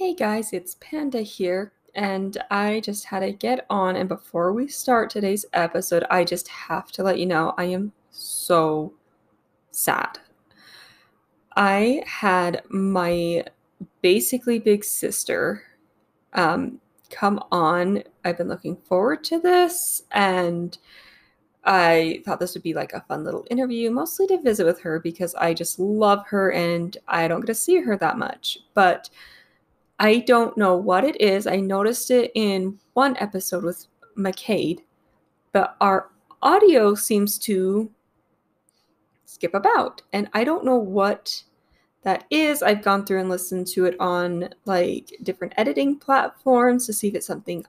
Hey guys, it's Panda here, and I just had to get on. And before we start today's episode, I just have to let you know I am so sad. I had my basically big sister um, come on. I've been looking forward to this, and I thought this would be like a fun little interview, mostly to visit with her because I just love her and I don't get to see her that much. But I don't know what it is. I noticed it in one episode with McCade, but our audio seems to skip about. And I don't know what that is. I've gone through and listened to it on like different editing platforms to see if it's something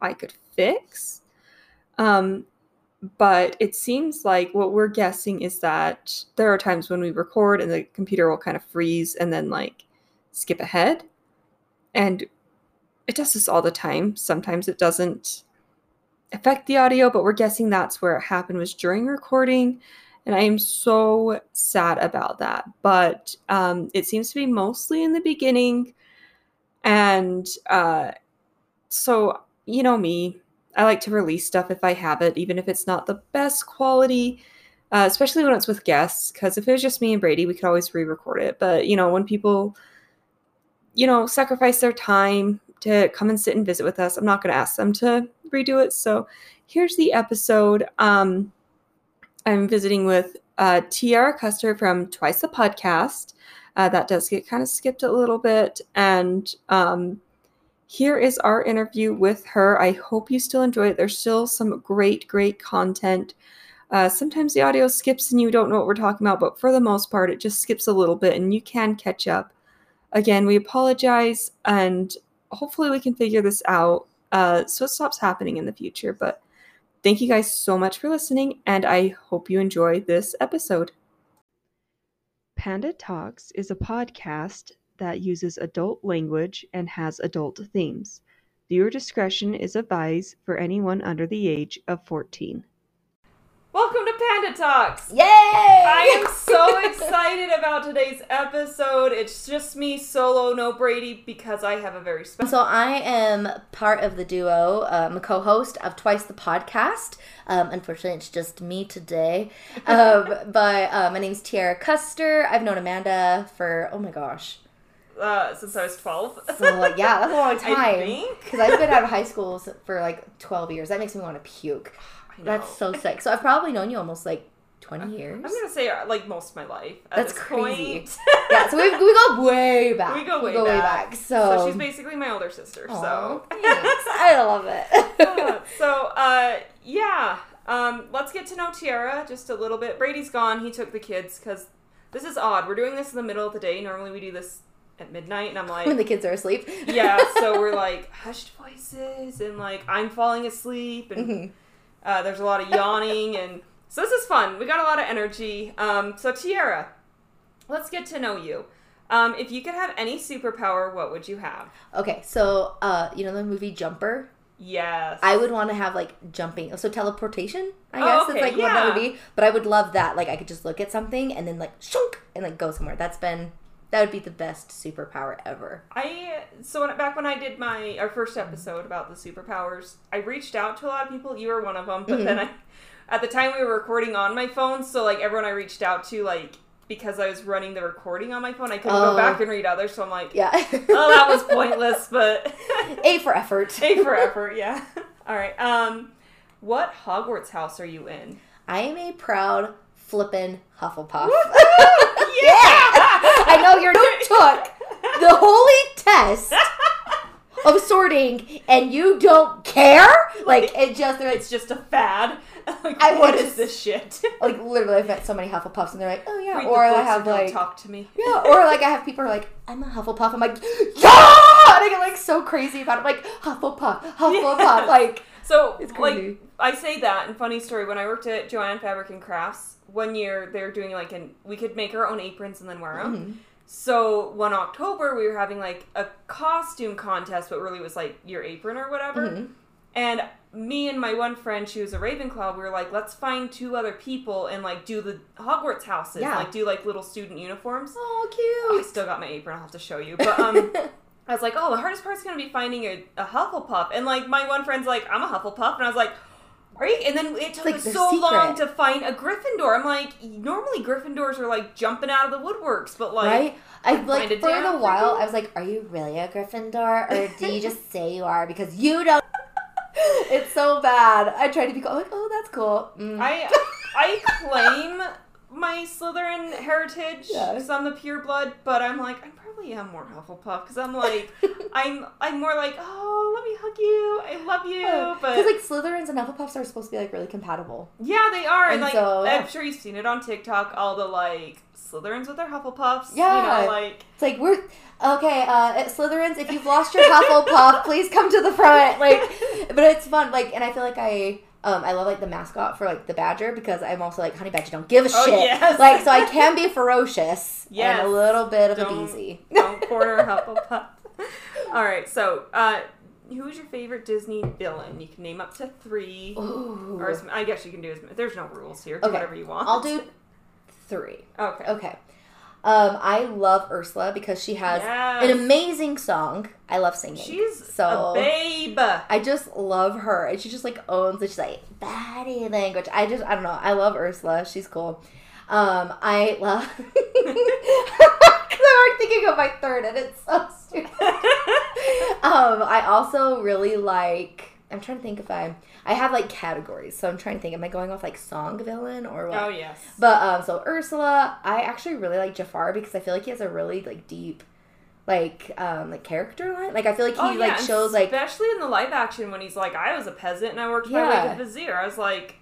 I could fix. Um, but it seems like what we're guessing is that there are times when we record and the computer will kind of freeze and then like skip ahead and it does this all the time. Sometimes it doesn't affect the audio, but we're guessing that's where it happened was during recording. And I am so sad about that. But um, it seems to be mostly in the beginning. And uh, so, you know me, I like to release stuff if I have it, even if it's not the best quality, uh, especially when it's with guests. Because if it was just me and Brady, we could always re record it. But, you know, when people you know, sacrifice their time to come and sit and visit with us. I'm not going to ask them to redo it. So here's the episode. Um, I'm visiting with uh, Tierra Custer from Twice the Podcast. Uh, that does get kind of skipped a little bit. And um, here is our interview with her. I hope you still enjoy it. There's still some great, great content. Uh, sometimes the audio skips and you don't know what we're talking about, but for the most part, it just skips a little bit and you can catch up. Again, we apologize and hopefully we can figure this out uh, so it stops happening in the future. But thank you guys so much for listening, and I hope you enjoy this episode. Panda Talks is a podcast that uses adult language and has adult themes. Viewer discretion is advised for anyone under the age of 14. Welcome to Panda Talks! Yay! I am so excited about today's episode. It's just me solo, no Brady, because I have a very special. So I am part of the duo. I'm a co-host of Twice the Podcast. Um, unfortunately, it's just me today. Um, but uh, my name's Tierra Custer. I've known Amanda for oh my gosh. Uh, since I was 12. So like, yeah, that's a long time. Because I've been out of high school for like 12 years. That makes me want to puke. That's so sick. So I've probably known you almost like 20 years. I'm gonna say uh, like most of my life. At That's crazy. yeah, so we, we go way back. We go way back. So, so she's basically my older sister. Aw, so. I love it. Uh, so uh, yeah, um, let's get to know Tierra just a little bit. Brady's gone. He took the kids because this is odd. We're doing this in the middle of the day. Normally we do this at midnight, and I'm like, when the kids are asleep. yeah. So we're like hushed voices, and like I'm falling asleep, and Mhm. Uh, there's a lot of yawning, and so this is fun. We got a lot of energy. Um, so Tierra, let's get to know you. Um, if you could have any superpower, what would you have? Okay, so uh, you know the movie Jumper? Yes. I would want to have like jumping, so teleportation. I Oh, guess okay, is like what that would be. But I would love that. Like I could just look at something and then like shunk and like go somewhere. That's been that would be the best superpower ever. I so when, back when I did my our first episode about the superpowers, I reached out to a lot of people. You were one of them, but then I, at the time we were recording on my phone, so like everyone I reached out to, like because I was running the recording on my phone, I couldn't Oh. go back and read others. So I'm like, Yeah. oh, that was pointless. But A for effort. A for effort, yeah. All right. Um, what Hogwarts house are you in? I am a proud flippin' Hufflepuff. yeah. I know you took the holy test of sorting and you don't care. Like it just it's just a fad. Like, I what is this shit? like literally I've met so many Hufflepuffs and they're like, oh yeah, Read or I have like talk to me. Yeah, or like I have people who are like, I'm a Hufflepuff. I'm like, yeah! And I get like so crazy about it. I'm like, Hufflepuff, Hufflepuff. Yeah. Like, So, It's crazy. like, I say that, and funny story, when I worked at Joanne Fabric and Crafts, one year they were doing like an, we could make our own aprons and then wear them. Mhm. So, one October, we were having like a costume contest, but really it was like your apron or whatever. Mhm. And me and my one friend, she was a Ravenclaw, we were like, let's find two other people and like do the Hogwarts houses, Yeah. like do like little student uniforms. oh, cute! I still got my apron, I'll have to show you. But, um, I was like, oh, the hardest part's gonna be finding a, a Hufflepuff, and like my one friend's like, I'm a Hufflepuff, and I was like. Are you? And then it took like us so long to find a Gryffindor. I'm like, normally Gryffindors are like jumping out of the woodworks, but like, right? I like a for a while. I was like, "Are you really a Gryffindor, or do you just say you are because you don't?" it's so bad. I tried to be cool. I'm like, "Oh, that's cool." Mm. I I claim my Slytherin heritage Yeah. because I'm the pure blood, but I'm like I probably am more Hufflepuff because I'm like I'm I'm more like oh let me hug you I love you but Because like Slytherins and Hufflepuffs are supposed to be like really compatible. yeah they are and, And like so, yeah. I'm sure you've seen it on TikTok all the like Slytherins with their Hufflepuffs Yeah. you know like It's like we're okay. Uh, Slytherins, if you've lost your Hufflepuff, please come to the front. Like, but it's fun. Like, and I feel like I. Um, I love like the mascot for like the badger because I'm also like honey badger don't give a Oh, shit yes. like so I can be ferocious Yes. and a little bit of a Don't- beezy. don't corner Hufflepuff all right so uh who is your favorite Disney villain you can name up to three Ooh. Or as, I guess you can do as there's no rules here. Do Okay. whatever you want. I'll do three. Okay. Okay. Um, I love Ursula because she has Yes. an amazing song. I love singing. She's so a babe. I just love her, and she just like owns it. She's like body language. I just I don't know. I love Ursula. She's cool. Um, I love. Because I'm thinking of my third, and it's so stupid. um, I also really like. I'm trying to think if I I have like categories, so I'm trying to think. Am I going off like song villain or what? oh yes. But um, so Ursula, I actually really like Jafar because I feel like he has a really like deep, like um, like character line. Like I feel like he oh, yeah, like shows like especially in the live action when he's like, I was a peasant and I worked my way Yeah. to vizier. I was like,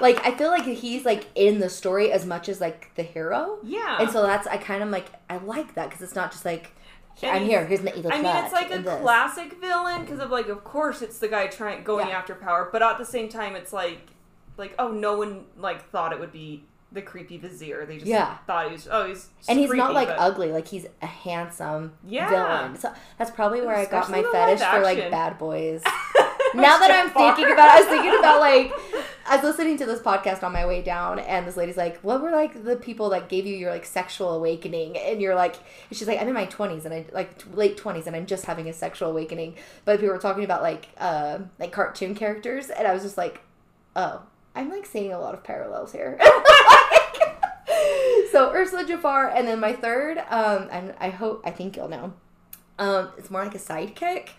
like I feel like he's like in the story as much as like the hero, yeah. and so that's I kind of like I like that because it's not just like I'm here. Here's my evil. I mean, it's like a this. classic villain because of like, of course, it's the guy trying going Yeah. after power, but at the same time, it's like, like oh, no one like thought it would be the creepy vizier. They just Yeah. thought he was oh he's and he's not like but- ugly. Like he's a handsome Yeah. villain. So that's probably where I got my fetish for like bad boys. now that I'm thinking about it, I was thinking about like I was listening to this podcast on my way down, and this lady's like, "What were like the people that gave you your like sexual awakening?" And you're like, and she's like, "I'm in my 20s and I like t- late 20s and I'm just having a sexual awakening." But people were talking about like uh like cartoon characters, and I was just like, "Oh, I'm like seeing a lot of parallels here." so Ursula Jafar, and then my third, um, and I hope I think you'll know, um, it's more like a sidekick, side,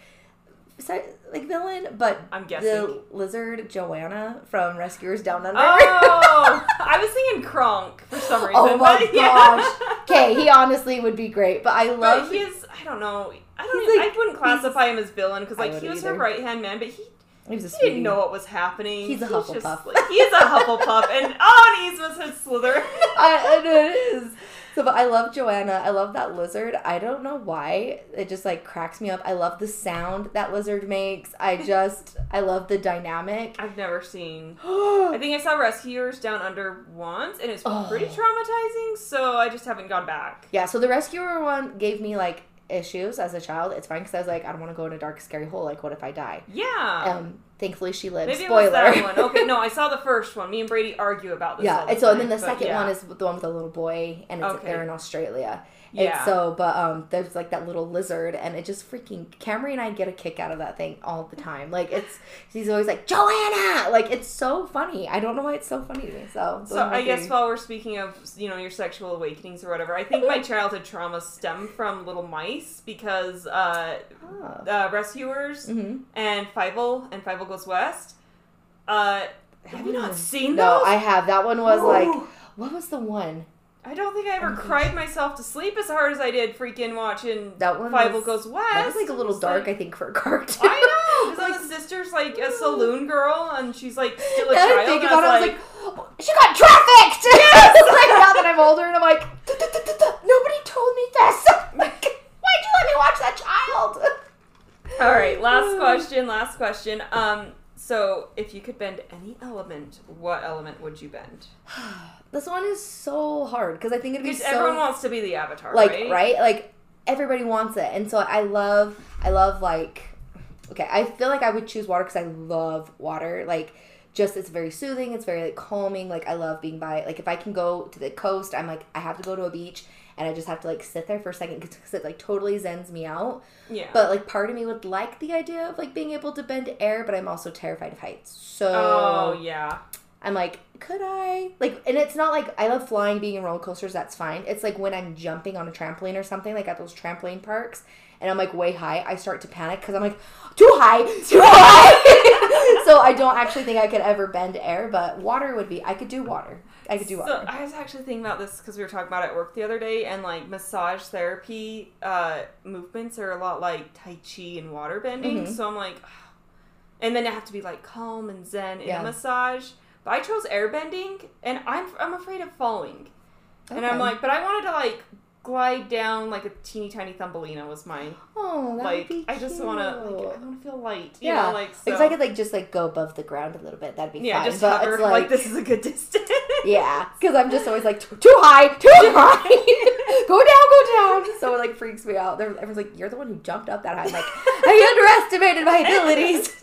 like villain, but I'm guessing. the lizard Joanna from Rescuers Down Under. Oh, I was thinking Kronk for some oh reason. Oh my but gosh. Okay, he honestly would be great, but I But love. he's I don't know. I don't. Even, like- I wouldn't classify him as villain because like he was her right hand man, but he, he was a he didn't know what was happening. He's a just, Hufflepuff. like, he is a Hufflepuff, and oh, and he's was his Slytherin. I, and it is. So, but I love Joanna. I love that lizard. I don't know why. It just like cracks me up. I love the sound that lizard makes. I just, I love the dynamic. I've never seen. I think I saw Rescuers Down Under once, and it's Oh. pretty traumatizing. So I just haven't gone back. yeah, so the rescuer one gave me like issues as a child. It's fine because I was like, I don't want to go in a dark, scary hole. Like, what if I die? Yeah. Um, thankfully she lived. Maybe Spoiler. it was that one. Okay, no, I saw the first one. Me and Brady argue about this. yeah, and so oh, and then the second yeah. one is the one with the little boy, and it's Okay. they're in Australia. Yeah. And so, but um, there's like that little lizard, and it just freaking Camry and I get a kick out of that thing all the time. Like it's, he's always like Joanna, like it's so funny. I don't know why it's so funny to me. So, So I guess three. while we're speaking of you know your sexual awakenings or whatever, I think my childhood trauma stemmed from Little Mice because uh, Oh. uh, Rescuers Mhm. and Fievel and Fievel Goes West. Uh, have you not seen No, those? I have. That one was like, what was the one? I don't think I ever cried myself to sleep as hard as I did freaking watching That one Fievel was, Goes West. That was like a little dark, like- I think, for a cartoon. I know, because then the sister's like a saloon girl and she's like still a child. I think and about it, I was like, she got trafficked. like now that I'm older, and I'm like, nobody told me this. Why'd you let me watch that child? All right, last question. Last question. Um, so if you could bend any element, what element would you bend? This one is so hard because I think it'd be so everyone wants to be the avatar, like right? right? Like everybody wants it, and so I love, I love like, okay, I feel like I would choose water because I love water. Like, just it's very soothing. It's very like calming. Like I love being by. Like if I can go to the coast, I'm like I have to go to a beach, and I just have to like sit there for a second because it like totally zens me out. Yeah. But like part of me would like the idea of like being able to bend air, but I'm also terrified of heights. So oh yeah. I'm like, could I? Like, and it's not like I love flying, being in roller coasters. That's fine. It's like when I'm jumping on a trampoline or something, like at those trampoline parks, and I'm like way high, I start to panic because I'm like, too high, too high. so I don't actually think I could ever bend air, but water would be. I could do water. I could do So water. I was actually thinking about this because we were talking about it at work the other day, and like massage therapy uh, movements are a lot like Tai Chi and water bending. Mhm. So I'm like, and then I have to be like calm and zen in Yeah. a massage. But I chose air bending, and I'm I'm afraid of falling. And I'm like, but I wanted to like glide down like a teeny tiny thumbelina was my oh, that like. would be I just want to like I want to feel light. You Yeah. know, like so. Because I could like just like go above the ground a little bit. That'd be yeah, fine. just but hover it's like, like, this is a good distance. Yeah, because I'm just always like too too high, too high. go down, go down. So it like freaks me out. Everyone's like, "You're the one who jumped up that high." I'm like, I underestimated my abilities.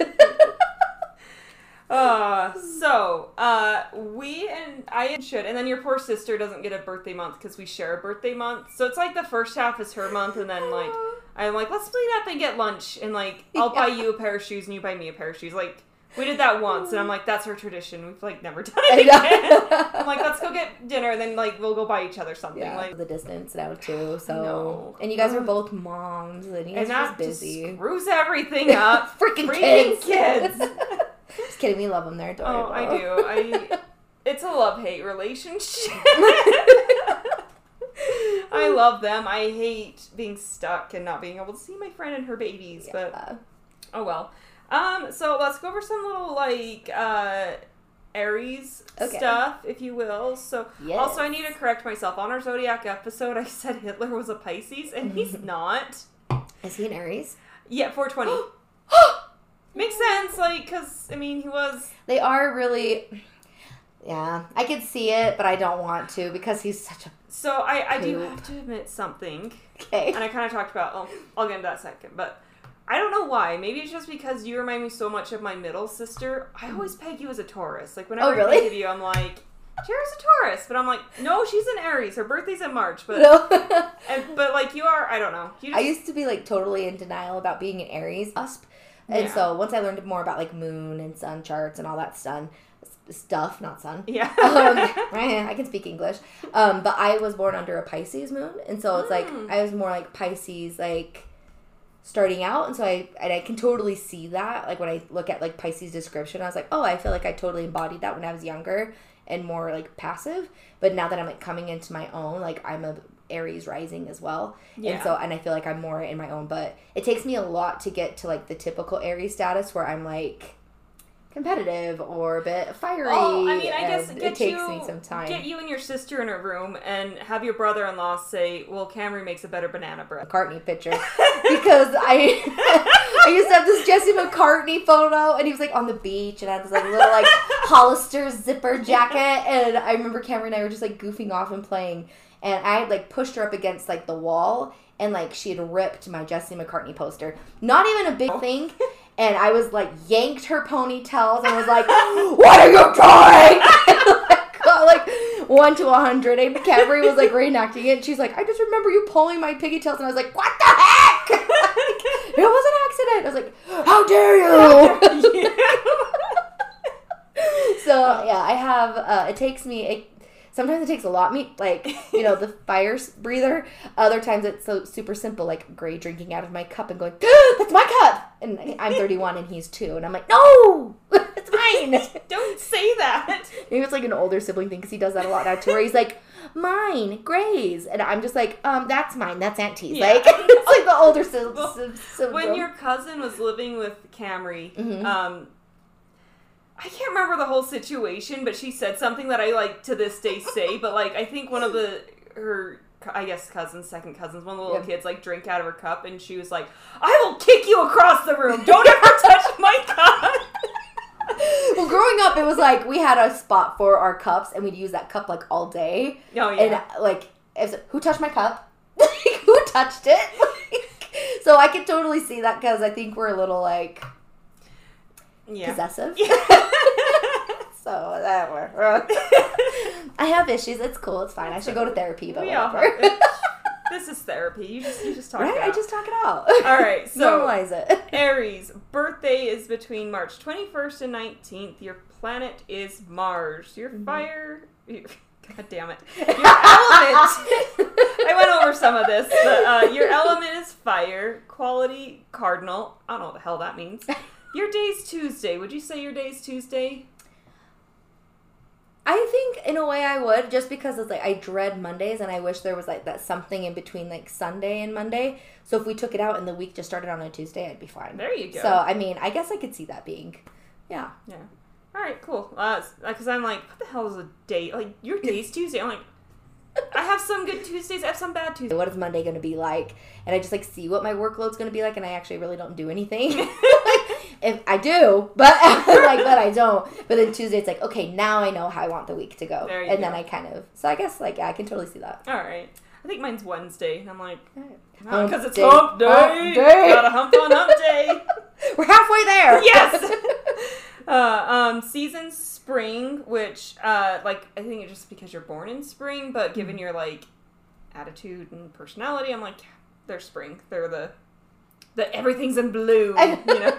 Uh, so, uh, we and I and should, and then your poor sister doesn't get a birthday month because we share a birthday month. So it's like the first half is her month, and then like I'm like, let's split up and get lunch, and like I'll buy you a pair of shoes and you buy me a pair of shoes. Like we did that once, and I'm like, that's our tradition. We've like never done it again. I'm like, let's go get dinner, and then like we'll go buy each other something. yeah, Like, the distance now too. So know. and you guys are both moms, and you guys and that just just busy. screws everything up. Freaking Freaking kids. kids. Just kidding. We love them. They're adorable. Oh, I do. I. It's a love hate relationship. I love them. I hate being stuck and not being able to see my friend and her babies. But oh well. Um. So let's go over some little like uh Aries Okay. stuff, if you will. So Yes. also I need to correct myself. On our zodiac episode, I said Hitler was a Pisces, and he's not. Is he an Aries? Yeah, 420. Makes sense, like, cause I mean he was They are really. Yeah, I could see it, but I don't want to because he's such a So I, I do have to admit something, okay. and I kind of talked about. Oh, I'll get into that second, but I don't know why. Maybe it's just because you remind me so much of my middle sister. I always peg you as a Taurus. Like whenever Oh, really? I think of you, I'm like, Tara's a Taurus, but I'm like, no, she's an Aries. Her birthday's in March, but No. and, but like you are, I don't know. You I used to be like totally in denial about being an Aries cusp. And Yeah. so once I learned more about like moon and sun charts and all that stun, stuff, not sun. yeah. um, I can speak English. Um, but I was born under a Pisces moon, and so it's like Mm. I was more like Pisces, like starting out, and so I and I can totally see that. Like when I look at like Pisces description, I was like, oh, I feel like I totally embodied that when I was younger and more like passive. But now that I'm like coming into my own, like I'm a Aries rising as well, Yeah. and so and I feel like I'm more in my own. But it takes me a lot to get to like the typical Aries status where I'm like competitive or a bit fiery. Oh, I mean, I guess it takes you, me some time. Get you and your sister in a room and have your brother-in-law say, "Well, Camry makes a better banana bread." McCartney picture because I I used to have this Jesse McCartney photo and he was like on the beach and I had this like little like Hollister zipper jacket and I remember Camry and I were just like goofing off and playing and I had like pushed her up against like the wall and like she had ripped my Jesse McCartney poster. Not even a big thing. And I was like yanked her ponytails and was like, "What are you doing?" Got like one to a hundred. And Camry was like reenacting it. And she's like, "I just remember you pulling my pigtails," and I was like, "What the heck?" it was an accident. I was like, "How dare you?" so yeah, I have. Uh, it takes me. It, sometimes it takes a lot. Me like you know the fire breather. Other times it's so super simple, like Gray drinking out of my cup and going, "That's my cup." And I'm 31 and he's two, and I'm like, "No, it's mine." Don't say that. Maybe it's like an older sibling thing because he does that a lot now too, where he's like, "Mine, Gray's," and I'm just like, "Um, that's mine. That's Auntie's." Yeah. Like it's like the older sib- Well, when your cousin was living with Camry, Mhm. um, I can't remember the whole situation, but she said something that I like to this day say. But like, I think one of the her, I guess cousins, second cousins, one of the little Yeah. kids like drink out of her cup, and she was like, "I will kick you across the room. Don't ever touch my cup." well, growing up, it was like we had a spot for our cups, and we'd use that cup like all day. Oh And yeah. like, it was, who touched my cup? who touched it? so I can totally see that because I think we're a little like yeah. possessive. So that works. I have issues. It's cool. It's fine. I should go to therapy, but whatever. have this is therapy. You just you just talk right? it I just talk it out. All right, so Normalize it. Aries birthday is between March 21st and 19th. Your planet is Mars. Your Mm-hmm. fire. your- God damn it. Your element. I went over some of this. But, uh, your element is fire. Quality cardinal. I don't know what the hell that means. Your day's Tuesday. Would you say your day's Tuesday? I think in a way I would just because it's like I dread Mondays and I wish there was like that something in between like Sunday and Monday. So if we took it out and the week just started on a Tuesday, I'd be fine. There you go. So I mean, I guess I could see that being, yeah. Yeah. All right, cool. Uh, because uh, I'm like, what the hell is a day? Like, your day's Tuesday. I'm like, I have some good Tuesdays. I have some bad Tuesdays. What is Monday going to be like? And I just like see what my workload's going to be like, and I actually really don't do anything. if I do, but like, but I don't. But then Tuesday, it's like, okay, now I know how I want the week to go, and then. I kind of. So I guess like yeah, I can totally see that. All right. I think mine's Wednesday. And I'm like, because it's day. hump day. Hump day. Got a hump on hump day. We're halfway there. yes. uh, um, season spring, which uh, like I think it's just because you're born in spring, but given your like attitude and personality, I'm like, yeah, they're spring. They're the the everything's in blue. You know,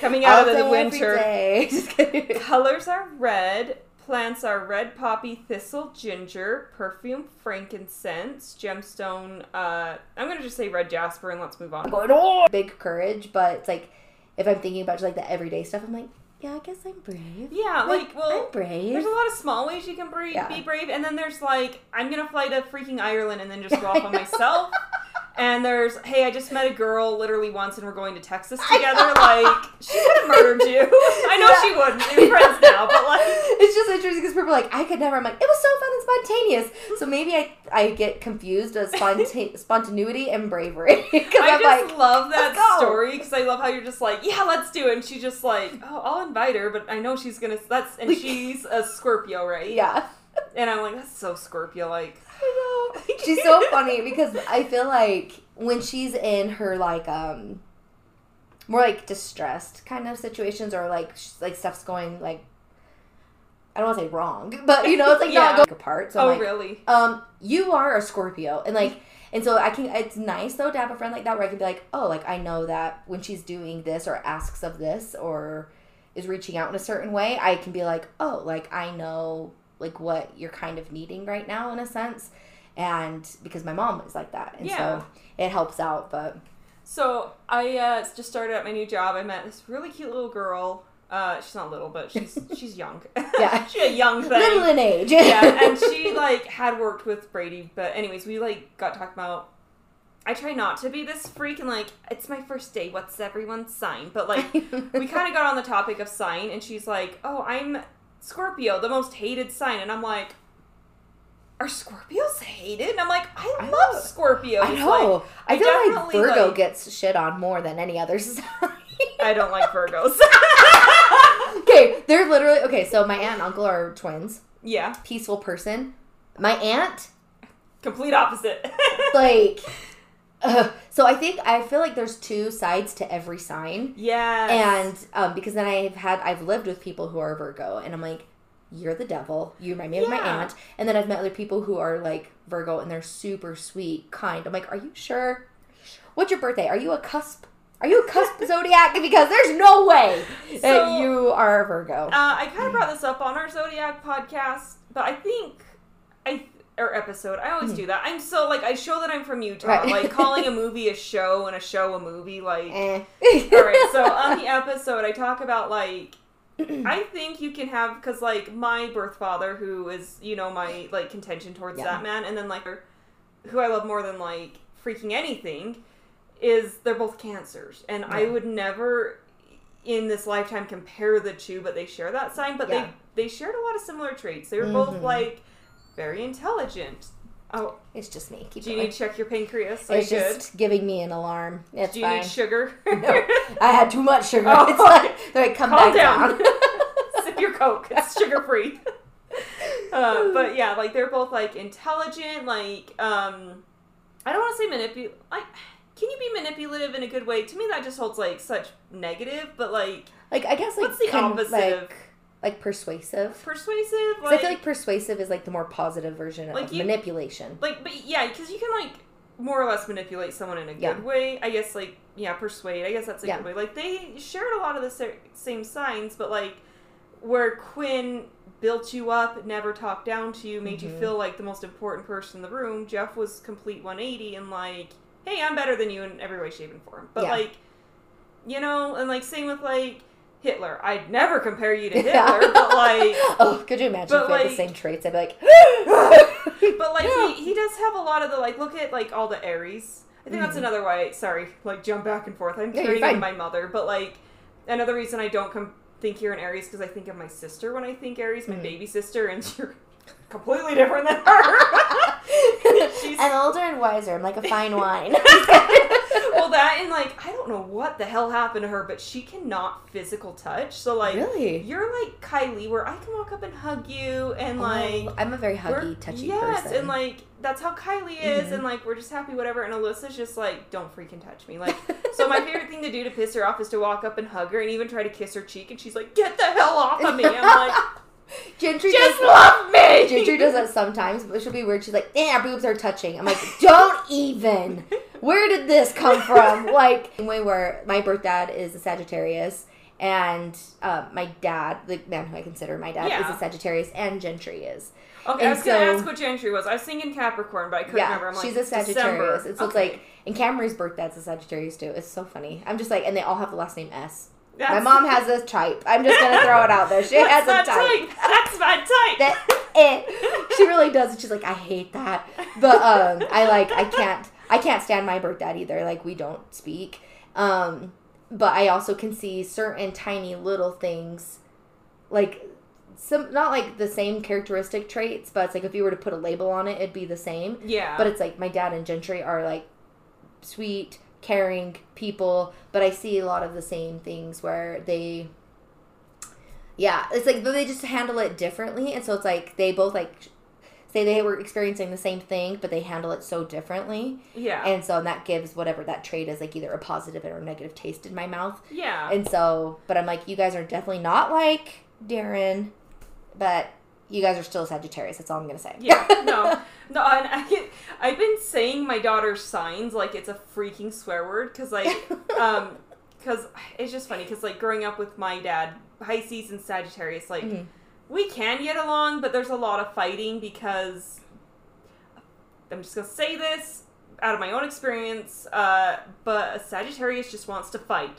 coming out of the winter. day. Just kidding. Colors are red. Plants are red poppy, thistle, ginger, perfume, frankincense, gemstone. Uh, I'm gonna just say red jasper, and let's move on. going on. Big courage, but it's like if I'm thinking about just like the everyday stuff, I'm like, yeah, I guess I'm brave. Yeah, like well, I'm brave. there's a lot of small ways you can brave, Yeah. be brave, and then there's like I'm gonna fly to freaking Ireland and then just go off on myself. And there's, hey, I just met a girl literally once, and we're going to Texas together. Like, she would have murdered you. I know Yeah. she wouldn't. We're friends now, but like, it's just interesting because people are like, I could never. I'm like, it was so fun and spontaneous. So maybe I I get confused as sponta- spontaneity and bravery I I'm just like, love that story because I love how you're just like, yeah, let's do it. And she's just like, oh, I'll invite her, but I know she's gonna. That's and she's a Scorpio, right? yeah. And I'm like, that's so Scorpio, like. I know. She's so funny because I feel like when she's in her like um more like distressed kind of situations or like like stuff's going like I don't want to say wrong, but you know it's like Yeah. not going apart. So oh, like, really? um, you are a Scorpio, and like, and so I can. It's nice though to have a friend like that where I can be like, oh, like I know that when she's doing this or asks of this or is reaching out in a certain way, I can be like, oh, like I know like what you're kind of needing right now in a sense, and because my mom is like that, and Yeah. so it helps out. But So I uh, just started at my new job. I met this really cute little girl. Uh, she's not little, but she's she's young. Yeah. she's a young thing. little in age, yeah, and she like had worked with Brady, but anyways, we like got talking about. I try not to be this freak and like it's my first day. What's everyone's sign? But like we kind of got on the topic of sign, and she's like, "Oh, I'm Scorpio, the most hated sign," and I'm like. Are Scorpios hated? And I'm like, I, I love know. Scorpios. I know. Like, I I feel like Virgo like- gets shit on more than any other sign. I don't like Virgos. okay, they're literally okay. So my aunt and uncle are twins. yeah, Peaceful person. My aunt, complete opposite. like, uh, so I think I feel like there's two sides to every sign, yeah, and um, because then I've had I've lived with people who are Virgo, and I'm like, you're the devil. You remind me of my aunt, and then I've met other people who are like Virgo, and they're super sweet, kind. I'm like, are you sure? What's your birthday? Are you a cusp? Are you a cusp zodiac? Because there's no way So- that you are a Virgo. Uh, I kind of brought this up on our Zodiac podcast, but I think I or episode. I always do that. I'm so like I show that I'm from Utah, Right. like calling a movie a show and a show a movie. Like, Eh. all right. So on the episode, I talk about like I think you can have because like my birth father, who is you know my like contention towards Yeah. that man, and then like who I love more than like freaking anything is they're both cancers, and I would never in this lifetime compare the two, but they share that sign. But Yeah. they they shared a lot of similar traits. They were both Mhm. like very intelligent. Oh, It's just me. Keep do you going. need to check your pancreas? Are It's you good? just giving me an alarm. It's do you fine. need sugar? No. I had too much sugar. Oh, it's like, like, come Calm back down. down. Sip your Coke. It's sugar free. uh, but yeah, like they're both like intelligent. Like um, I don't want to say manipul. Like, can you be manipulative in a good way? To me, that just holds like such negative. But like like I guess like What's the con- opposite like, of- like persuasive. Persuasive. Like, I feel like persuasive is like the more positive version Like of you- manipulation. like, but yeah, because you can like more or less manipulate someone in a good Yeah. way. I guess like yeah, persuade. I guess that's a Yeah. good way. Like they shared a lot of the sa- same signs, but like where Quinn built you up, never talked down to you, made Mhm. you feel like the most important person in the room. Jeff was complete 180 and like, hey, I'm better than you in every way, shape, and form. But Yeah. like, you know, and like same with like Hitler. I'd never compare you to Hitler, Yeah. but like. oh, could you imagine if we had the same traits? I'd be like, But like he, he does have a lot of the like look at like all the Aries. I think that's Mhm. another why sorry, like jump back and forth. I'm Yeah, turning into fine. my mother, but like another reason I don't com- think you're an Aries because I think of my sister when I think Aries, my Mhm. baby sister, and you're completely different than her. She's- I'm older and wiser. I'm like a fine wine. Well, that and like I don't know what the hell happened to her, but she cannot physical touch. So like really? you're like Kylie, where I can walk up and hug you and like. Oh, I'm a very huggy, touchy yes, person. and like that's how Kylie is, Mhm. and like we're just happy, whatever. And Alyssa's just like, don't freaking touch me. Like, so my favorite thing to do to piss her off is to walk up and hug her and even try to kiss her cheek, and she's like, get the hell off of me. I'm like, Gentry just does, love me. Gentry does that sometimes, but she'll be weird. She's like, "Damn, our boobs are touching." I'm like, "Don't even." Where did this come from? Like, way where my birth dad is a Sagittarius, and um, my dad, the man who I consider my dad, Yeah. is a Sagittarius, and Gentry is. Okay, I And was gonna ask what Gentry was. I was thinking Capricorn, but I couldn't yeah, remember. I'm like, she's a Sagittarius. December. So it's Okay. like, and Camry's birth dad's a Sagittarius too. It's so funny. I'm just like, and they all have the last name S. My mom has a type. I'm just gonna throw it out there. She has a type. type. That's my type. That eh. She really does. and She's like, I hate that. But um, I like, I can't, I can't stand my birth dad either. Like, we don't speak. Um, but I also can see certain tiny little things, like some not like the same characteristic traits, but it's like if you were to put a label on it, it'd be the same. yeah, But it's like my dad and Gentry are like sweet, caring people, but I see a lot of the same things where they yeah, it's like but they just handle it differently and so it's like they both like say they were experiencing the same thing, but they handle it so differently. yeah, And so and that gives whatever that trait is like either a positive or negative taste in my mouth. yeah. And so, but I'm like, you guys are definitely not like Darren, but you guys are still Sagittarius. That's all I'm gonna say. Yeah, no, no. And I, I've been saying my daughter's signs like it's a freaking swear word because like, um, because it's just funny because like growing up with my dad, Pisces and Sagittarius, like Mhm. we can get along, but there's a lot of fighting because I'm just gonna say this out of my own experience. Uh, but a Sagittarius just wants to fight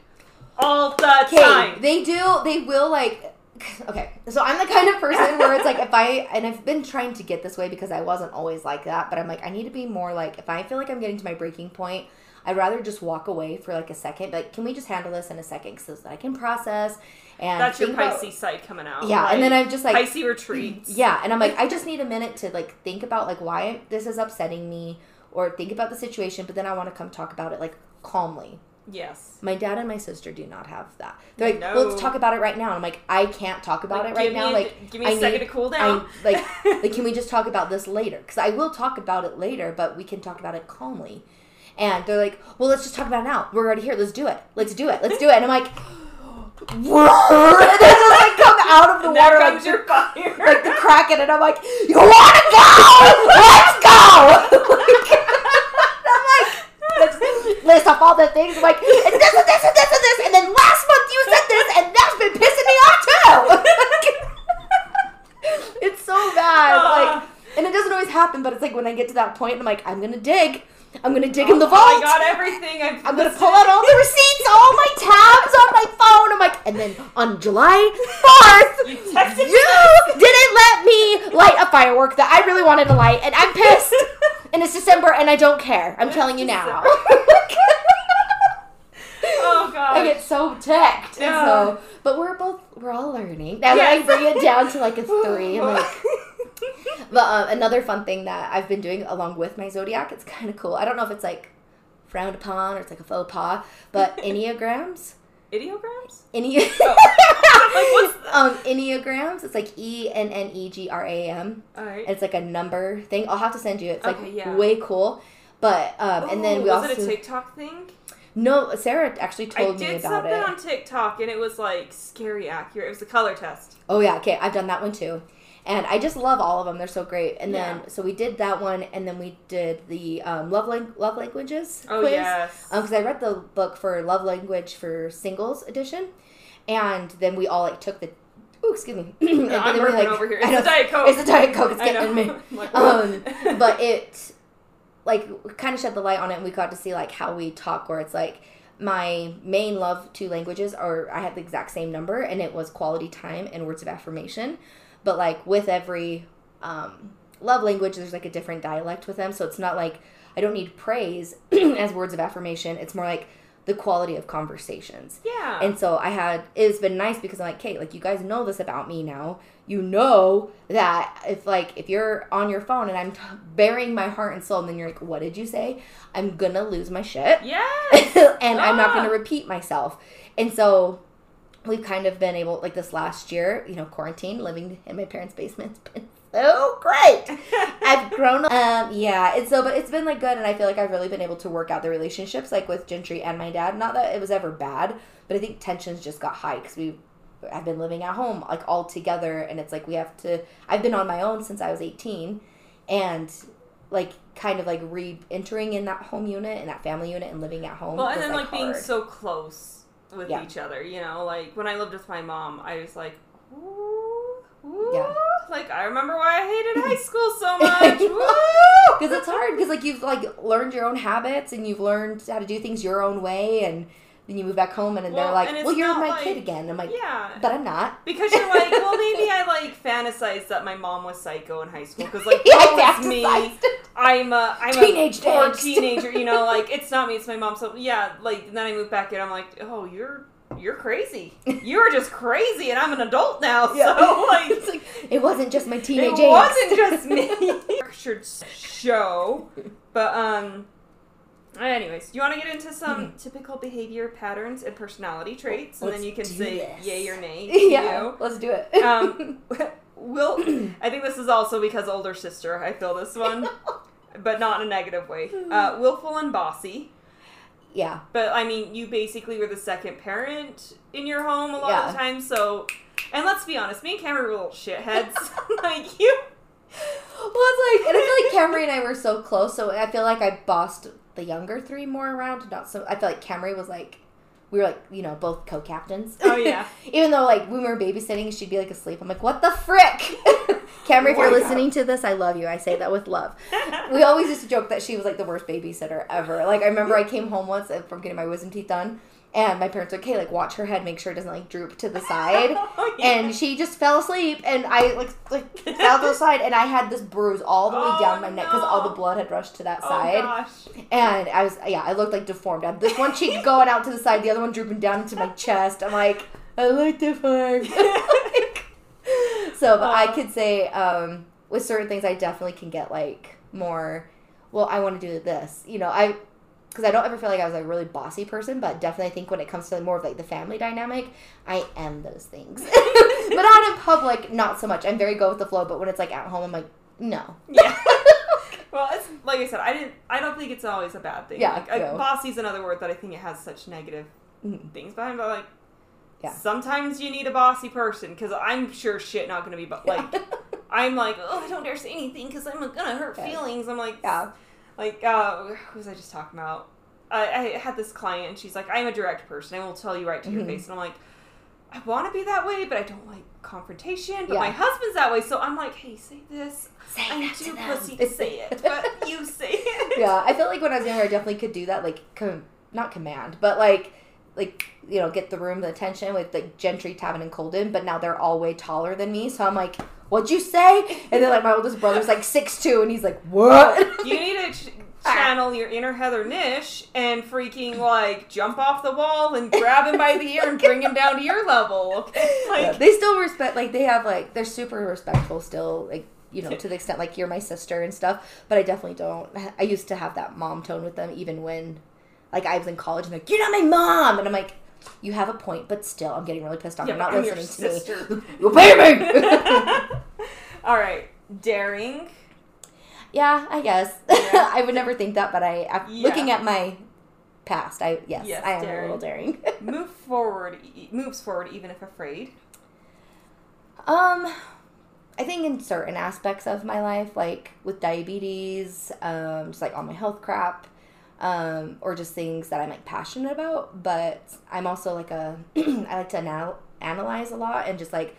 all the time. they do. They will like. Okay, so I'm the kind of person where it's like if I and I've been trying to get this way because I wasn't always like that, but I'm like I need to be more like if I feel like I'm getting to my breaking point, I'd rather just walk away for like a second. Like, can we just handle this in a second so that I can process and That's your Pisces side coming out. yeah, and then I'm just like Pisces retreats. yeah, and I'm like, I just need a minute to like think about like why this is upsetting me, or think about the situation. But then I want to come talk about it like calmly. Yes. My dad and my sister do not have that. They're like, No. well, let's talk about it right now. And I'm like, I can't talk about Like, it right now. a- Like, give me a I second need- to cool down. I like, like, can we just talk about this later? Because I will talk about it later, but we can talk about it calmly. And they're like, well, let's just talk about it now. We're already here. Let's do it. Let's do it. Let's do it. And I'm like, whoa! And they just like come out of the And water like your fire. like the kraken, and I'm like, "You want to go? Let's go!" Like, list off all the things. I'm like, and this and this and this and this, and then last month you said this, and that's been pissing me off too. it's so bad, Ah. like, and it doesn't always happen, but it's like when I get to that point, I'm like, I'm gonna dig. I'm gonna dig in the vault. Oh, I got everything. I've I'm gonna pull out all the receipts, all my tabs on my phone. I'm like, and then on July 4th, You you didn't let me light a firework that I really wanted to light, and I'm pissed. and it's December, and I don't care. I'm telling you now. Oh god. I get so ticked. Yeah. So, but we're both we're all learning. Now that I bring it down to like a three, I'm like. But um, another fun thing that I've been doing along with my zodiac, it's kind of cool. I don't know if it's like frowned upon or it's like a faux pas, but enneagrams. Ideograms? Enne- Oh. Like, what's um, enneagrams. It's like E N N E G R A M. Alright. It's like a number thing. I'll have to send you. It's like Okay, yeah. way cool. But um, and then Oh, we was also it a TikTok thing? no. Sarah actually told me about it. I did something on TikTok and it was like scary accurate. It was a color test. Oh yeah, okay, I've done that one too. And I just love all of them. They're so great. And then so we did that one, and then we did the um, love lang- love languages Oh quiz. yes. because I read the book for love language for singles edition, and then we all like took the. Ooh, excuse me. and I'm then we, burping over here. It's know, a Diet Coke. It's a diet coke. It's getting me. Like, Um, but it like kind of shed the light on it and we got to see like how we talk where it's like my main love two languages are i had the exact same number and it was quality time and words of affirmation but like with every um, love language there's like a different dialect with them so it's not like i don't need praise as words of affirmation it's more like the quality of conversations yeah. and so I had it's been nice because I'm like, Kate, like you guys know this about me now. You know that if like if you're on your phone and I'm t- bearing my heart and soul, and then you're like, what did you say? I'm gonna lose my shit, Yeah. and I'm not Ah. gonna repeat myself. And so we've kind of been able, like this last year, you know, quarantine, living in my parents' basement, it's been so great. I've grown um yeah, it's so but it's been like good and I feel like I've really been able to work out the relationships like with Gentry and my dad. Not that it was ever bad, but I think tensions just got high cuz we I've been living at home like all together and it's like we have to I've been on my own since I was 18 and like kind of like re-entering in that home unit and that family unit and living at home. Well, and then like, being so close with Yeah. each other, you know, like when I lived with my mom, I was like, ooh, ooh. Yeah. Like I remember why I hated high school so much. because it's hard because like you've like learned your own habits and you've learned how to do things your own way and then you move back home and, then they're like and well you're my like- kid again i'm like Yeah. but i'm not Because you're like, well, maybe I like fantasized that my mom was psycho in high school. Because like, Yeah, I was me. I'm a, I'm Teenage a poor angst. teenager. You know, like it's not me, it's my mom. So yeah, like then I moved back in. I'm like, oh, you're you're crazy. You're just crazy, and I'm an adult now. So like, like, it wasn't just my teenage it angst. wasn't just me. Structured show, but um. Anyways, you want to get into some typical behavior patterns and personality traits, and then you can say this. yay or nay. yeah you. let's do it Um, Will, I think this is also because older sister. I feel this one, but not in a negative way. Uh, willful and bossy. yeah But I mean, you basically were the second parent in your home a lot of Yeah. the time. So, and let's be honest, me and Cameron were little shitheads. like you, well it's like and i feel like camry and i were so close so i feel like i bossed the younger three more around not so i feel like camry was like we were like you know both co-captains. Oh, yeah. even though like when we were babysitting she'd be like asleep. I'm like what the frick? Camry if you're listening to this i love you. I say that with love. We always used to joke that she was like the worst babysitter ever. Like i remember i came home once uh, from getting my wisdom teeth done and my parents were like, okay, like watch her head, make sure it doesn't like droop to the side. Oh, yeah. And she just fell asleep, and I like like fell to the side, and I had this bruise all the way Oh, down my neck because all the blood had rushed to that oh side. gosh. And I was yeah, I looked like deformed. I had this one cheek going out to the side, the other one drooping down into my chest. I'm like, I look deformed. so, but I could say um, with certain things, I definitely can get like more. Well, I want to do this. You know, I because I don't ever feel like I was a really bossy person, but definitely I think when it comes to more of like the family dynamic, I am those things. but out in public, not so much. I'm very go with the flow, but when it's like at home, I'm like, no. Yeah. Well, it's like I said. I didn't. I don't think it's always a bad thing. Yeah, Like, no. bossy's another word that I think it has such negative Mhm. things behind. But like, Yeah. sometimes you need a bossy person because I'm sure shit not gonna be. But like, I'm like, oh, I don't dare say anything because I'm gonna hurt Yeah. feelings. I'm like, yeah. Like, uh, what was I just talking about? I, I had this client, and she's like, I'm a direct person. I will tell you right to your Mhm. face. And I'm like, I want to be that way, but I don't like confrontation. But Yeah. my husband's that way, so I'm like, hey, say this. Say I'm too to pussy to say it, but you say it. yeah, I felt like when I was younger, I definitely could do that, like, com- not command, but like, like you know, get the room the attention with like Gentry, Tavin, and Colden. But now they're all way taller than me, so I'm like, "What'd you say?" And then like my oldest brother's like six two, and he's like, "What?" You need to ch- channel your inner Heather Nish and freaking like jump off the wall and grab him by the ear and bring him down to your level. Okay, Yeah, like they still respect, like they have like they're super respectful still, like you know, to the extent like you're my sister and stuff. But I definitely don't. I used to have that mom tone with them, even when like I was in college and like, "You're not my mom," and I'm like. You have a point, but still, I'm getting really pissed off. Yeah, You're not I'm your listening to me. You pay me. all right, daring. Yeah, I guess. Yeah. I would never think that, but I, Yeah. looking at my past, I yes, Yes, I am daring. a little daring. Move forward, e- moves forward even if afraid. um, I think in certain aspects of my life, like with diabetes, um, just like all my health crap, um, or just things that I'm like passionate about. But I'm also like a I like to anal- analyze a lot and just like,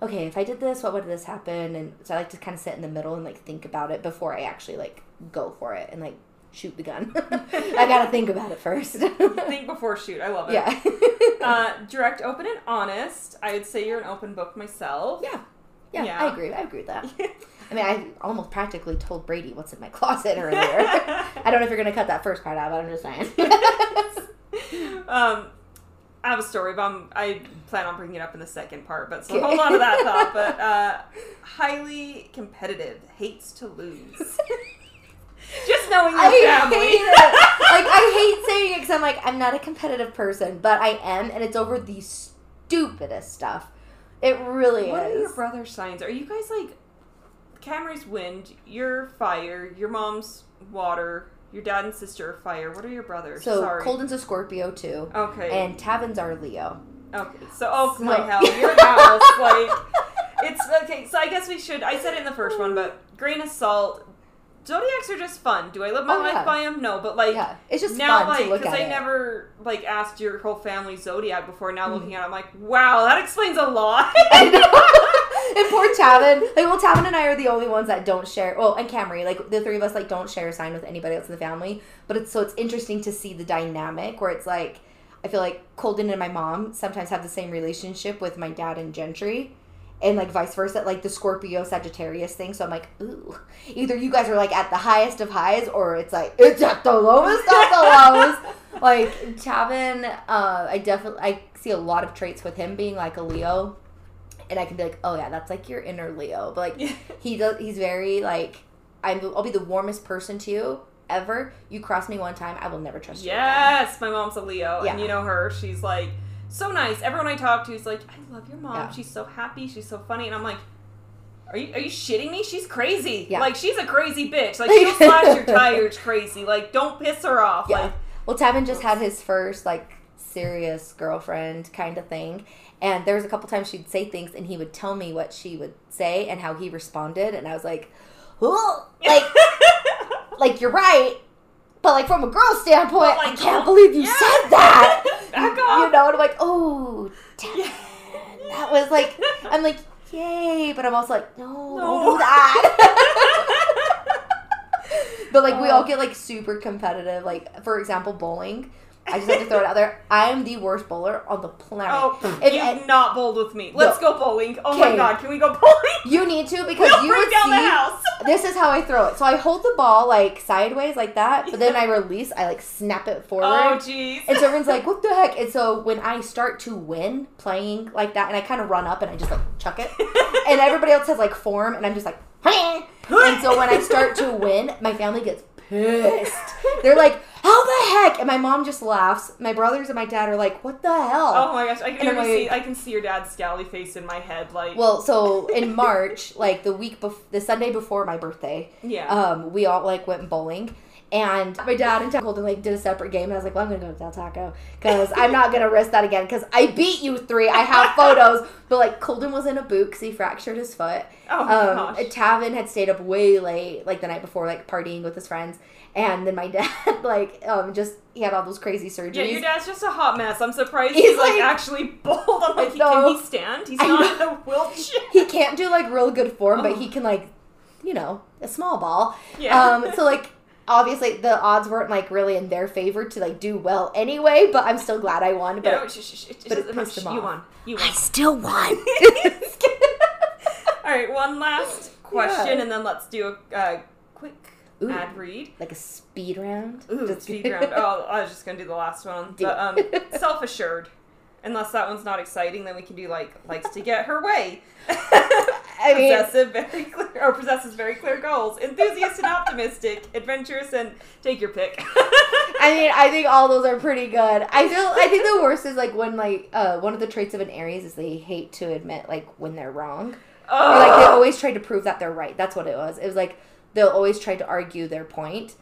okay, if I did this, what would this happen? And so I like to kind of sit in the middle and like think about it before I actually like go for it and like shoot the gun. I gotta think about it first. Think before shoot. I love it. yeah. Uh, direct, open, and honest. I would say you're an open book myself. yeah. Yeah, Yeah. I agree. I agree with that. I mean, I almost practically told Brady what's in my closet earlier. I don't know if you're gonna cut that first part out, but I'm just saying. um, I have a story, but I'm, I plan on bringing it up in the second part. But so Okay. hold on to that thought. But uh, highly competitive, hates to lose. Just knowing your I family. hate it. Like I hate saying it because I'm like I'm not a competitive person, but I am, and it's over the stupidest stuff. It really What are your brother signs? Are you guys like Camry's wind, you're fire, your mom's water, your dad and sister are fire. What are your brothers? So Sorry. Colden's a Scorpio too, Okay. and Tavin's our Leo. okay. So oh So- my hell, your house like it's okay. So I guess we should. I said it in the first one, but grain of salt. Zodiacs are just fun. Do I live my Oh, life yeah. by them? No, but like Yeah, it's just now, like because I it. never like asked your whole family zodiac before. Now Mm. looking at, it, I'm like, wow, that explains a lot. And poor Tavin. Like, well, Tavin and I are the only ones that don't share. Well, and Camry, like the three of us, like don't share a sign with anybody else in the family. But it's so it's interesting to see the dynamic where it's like I feel like Colden and my mom sometimes have the same relationship with my dad and Gentry. And like vice versa, like the Scorpio Sagittarius thing. So I'm like, ooh, either you guys are like at the highest of highs, or it's like it's at the lowest of the lowest. like Tavin, uh, I definitely I see a lot of traits with him being like a Leo, and I can be like, oh yeah, that's like your inner Leo. But like he does, he's very like I'm. I'll be the warmest person to you ever. You cross me one time, I will never trust you. Yes, my mom's a Leo, Yeah. and you know her. She's like so nice. Everyone I talk to is like, I love your mom. Yeah. She's so happy. She's so funny, and I'm like. Are you, are you shitting me? She's crazy. Yeah. Like she's a crazy bitch. Like she'll slash your tires crazy. Like don't piss her off. Yeah. Like Well, Tavin just had his first like serious girlfriend kind of thing. And there was a couple times she'd say things and he would tell me what she would say and how he responded and I was like, "Oh, like like you're right." But like from a girl standpoint, like, I can't believe you yeah. said that. Back You off. know, and I'm like, "Oh, Tavin." Yeah. That was like I'm like, "Yay." But I'm also like, "No, No. don't do that." But like we Oh. all get like super competitive. Like for example, bowling. I just have to throw it out there. I am the worst bowler on the planet. oh, If- you've not bowled with me. Let's go bowling. Oh my god, can we go bowling? you need to because We'll you would down see. the house. This is how I throw it. So I hold the ball like sideways like that, but then I release. I like snap it oh, forward. Oh jeez. and so everyone's like, "What the heck?" And so when I start to win playing like that, and I kind of run up and I just like chuck it, and everybody else has like form, and I'm just like, and so when I start to win, my family gets pissed. They're like, "How the heck?" And my mom just laughs. My brothers and my dad are like, "What the hell?" Oh my gosh, I can I'm see. I can see your dad's scally face in my head. Like, Well, so in March, like the week before, the Sunday before my birthday, yeah. um, we all like went bowling. And my dad and Colden like did a separate game, and I was like, "Well, I'm gonna go to Del Taco because I'm not gonna risk that again because I beat you three. I have photos, but like Colden was in a boot because he fractured his foot. oh my Um, gosh. Tavin had stayed up way late, like the night before, like partying with his friends, and then my dad, like, um, just he had all those crazy surgeries. yeah, your dad's just a hot mess. I'm surprised He's he's, like, like- actually bold. I'm like, he, can he stand? He's not in a wheelchair. he can't do like real good form, but Oh. he can like, you know, a small ball. Yeah. Um, so like obviously the odds weren't like really in their favor to like do well anyway, but I'm still glad I won. But Yeah, no, sh- sh- sh- but it sh- pissed him You won. You won. I still won. All right, one last question, Yeah. and then let's do a uh, quick Ooh. ad read. like a speed round. Ooh, Just- speed round. Oh, I was just gonna do the last one. Do But um, self assured. Unless that one's not exciting, then we can do like likes to get her way. I mean- possessive, very clear, or possesses very clear goals. Enthusiast and optimistic, adventurous, and take your pick. I mean, I think all those are pretty good. I feel I think the worst is like when like uh one of the traits of an Aries is they hate to admit like when they're wrong. Or like they always try to prove that they're right. That's what it was. It was like they'll always try to argue their point.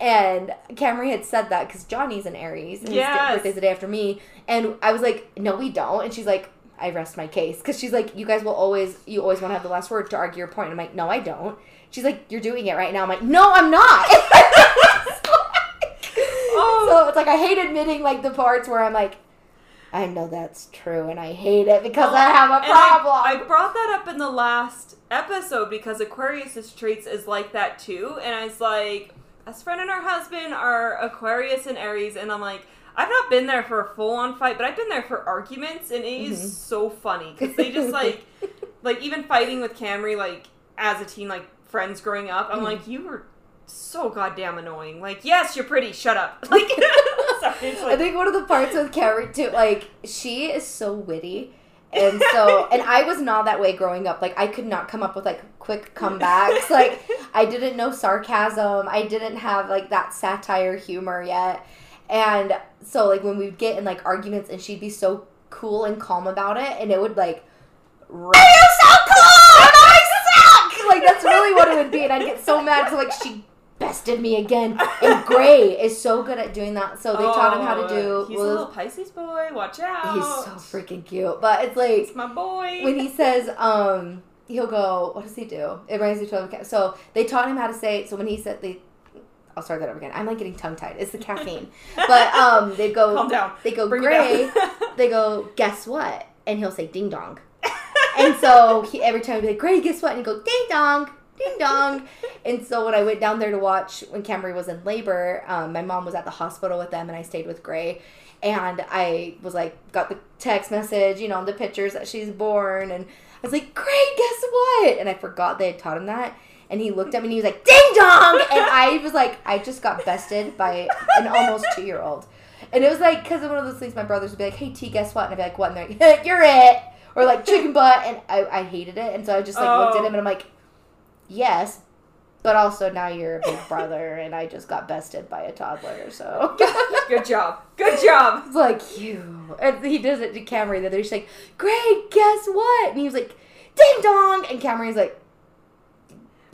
And Camry had said that because Johnny's an Aries and his Yes. birthday's the day after me. And I was like, no, we don't. And she's like, I rest my case because she's like, you guys will always, you always want to have the last word to argue your point. I'm like, no, I don't. She's like, you're doing it right now. I'm like, no, I'm not. Oh. So it's like I hate admitting like the parts where I'm like, I know that's true and I hate it because I have a problem. I, I brought that up in the last episode because Aquarius's traits is like that too, and I was like, best friend and her husband are Aquarius and Aries, and I'm like, I've not been there for a full on fight, but I've been there for arguments, and it is Mhm. so funny because they just like, like even fighting with Camry, like as a teen, like friends growing up, I'm Mhm. like, you were so goddamn annoying. Like, yes, you're pretty, shut up. Like, sorry, it's I think one of the parts with Carrie too, like she is so witty. And so, and I was not that way growing up. Like, I could not come up with like quick comebacks. Like, I didn't know sarcasm. I didn't have like that satire humor yet. And so, like, when we'd get in like arguments, and she'd be so cool and calm about it, and it would like, are you so cool? I suck. Like, that's really what it would be, and I'd get so mad because like she bested me again. And Gray is so good at doing that. So they taught him how to do. Oh, He's well, a little Pisces boy. Watch out. He's so freaking cute. But it's like It's my boy. when he says, um, he'll go, what does he do? It reminds me of so they taught him how to say. So when he said they, I'll start that over again. I'm like getting tongue tied. It's the caffeine. but um, they go, Calm down. they go Bring gray. They go, guess what? And he'll say ding dong. And so he, every time he'd be like, Gray, guess what? And he'd go, ding dong, ding dong. And so when I went down there to watch when Camry was in labor, um, my mom was at the hospital with them and I stayed with Gray. And I was like, got the text message, you know, the pictures that she's born. And I was like, Gray, guess what? And I forgot they had taught him that. And he looked at me and he was like, ding dong. And I was like, I just got bested by an almost two year old. And it was like, because of one of those things, my brothers would be like, hey, T, guess what? And I'd be like, what? And they're like, you're it. Or like chicken butt. And I, I hated it. And so I just like looked at Oh. him and I'm like, yes. But also now you're a big brother and I just got bested by a toddler. So Good job. Good job. it's like, you. And he does it to Camry. The other day. She's like, great, guess what? And he was like, ding dong. And Camry's like,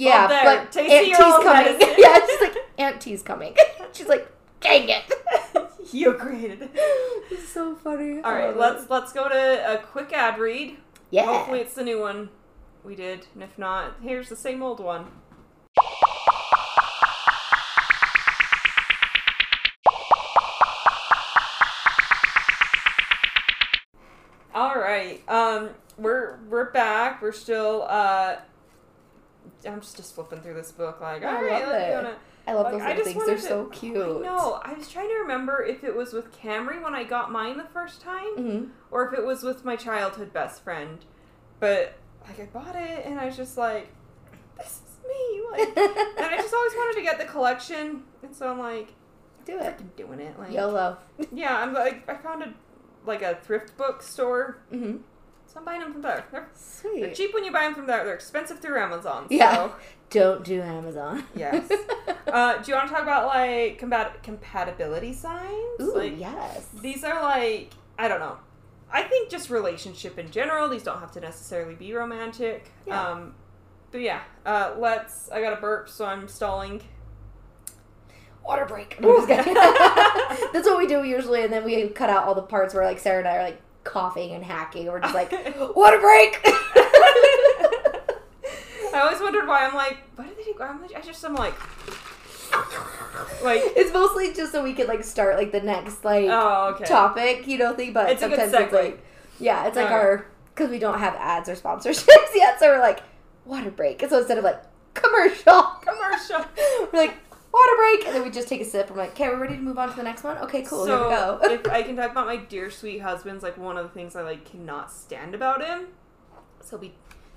yeah, there, but Aunt T's coming. medicine. yeah, she's like, Aunt T's coming. she's like, dang it. you created it. It's so funny. All right, right, love it. let's let's go to a quick ad read. Yeah. Hopefully, it's the new one we did, and if not, here's the same old one. All right, um, we're we're back. We're still. uh I'm just, just flipping through this book, like, I right, love it. go to- I love Like, those little things. They're wanted so cute. No, I was trying to remember if it was with Camry when I got mine the first time, hmm or if it was with my childhood best friend. But like I bought it and I was just like, this is me. Like and I just always wanted to get the collection, and so I'm like, Do it. freaking doing it. Like YOLO. yeah, I'm like I found a like a thrift book store, hmm so I'm buying them from there. They're, they're cheap when you buy them from there. They're expensive through Amazon. So. Yeah. Don't do Amazon. Yes. Uh, do you want to talk about like compat- compatibility signs? Ooh, like yes. these are like I don't know. I think just relationship in general. These don't have to necessarily be romantic. Yeah. Um, but yeah, uh, let's. I got a burp, so I'm stalling. Water break. That's what we do usually, and then we cut out all the parts where like Sarah and I are like coughing and hacking. We're just like, water break. I always wondered why I'm like, why did they do? I'm like, I just am like, like, it's mostly just so we could like start like the next like oh okay. topic, you know, thing. But It's sometimes it's like, yeah, it's like our because we don't have ads or sponsorships yet, so we're like water break. And so instead of like commercial, Commercial. we're like water break, and then we just take a sip. I'm like, okay, we're ready to move on to the next one. Okay, cool. So here we go. if I can talk about my dear sweet husband's like one of the things I like cannot stand about him. So he'll be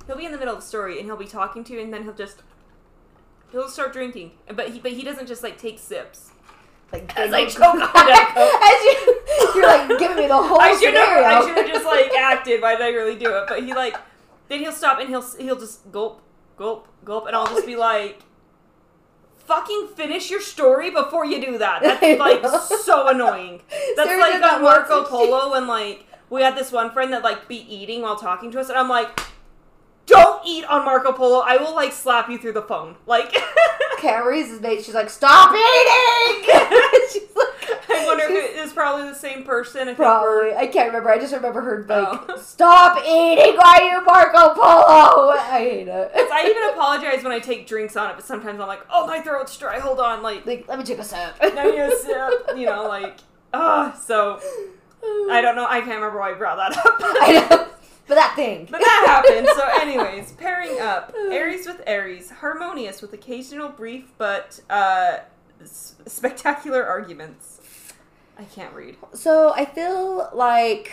he'll be in the middle of the story and he'll be talking to you and then he'll just he'll start drinking. But he but he doesn't just like take sips. like As I choke on it. As you, you're like giving me the whole I should have. I should have just like acted. Why did I really do it? But he like then he'll stop and he'll he'll just gulp gulp gulp and I'll just be like. Fucking finish your story before you do that. That's like so annoying. That's Sarah like that Marco. Polo when like we had this one friend that like be eating while talking to us, and I'm like, "Don't eat on Marco Polo. I will like slap you through the phone." Like, Carrie's his mate. She's like, stop eating. she's like, I wonder if it is probably the same person. I Probably. I can't remember. I just remember her like, Oh. "Stop eating while you Marco Polo." I hate it. I even apologize when I take drinks on it, but sometimes I'm like, oh, my throat's dry. Hold on, like, like, let me take a sip. now you a sip, you know, like, ah. so I don't know. I can't remember why I brought that up. I know. But that thing. But that happened. So, anyways, pairing up Aries with Aries, harmonious with occasional brief but uh, s- spectacular arguments. I can't read. So I feel like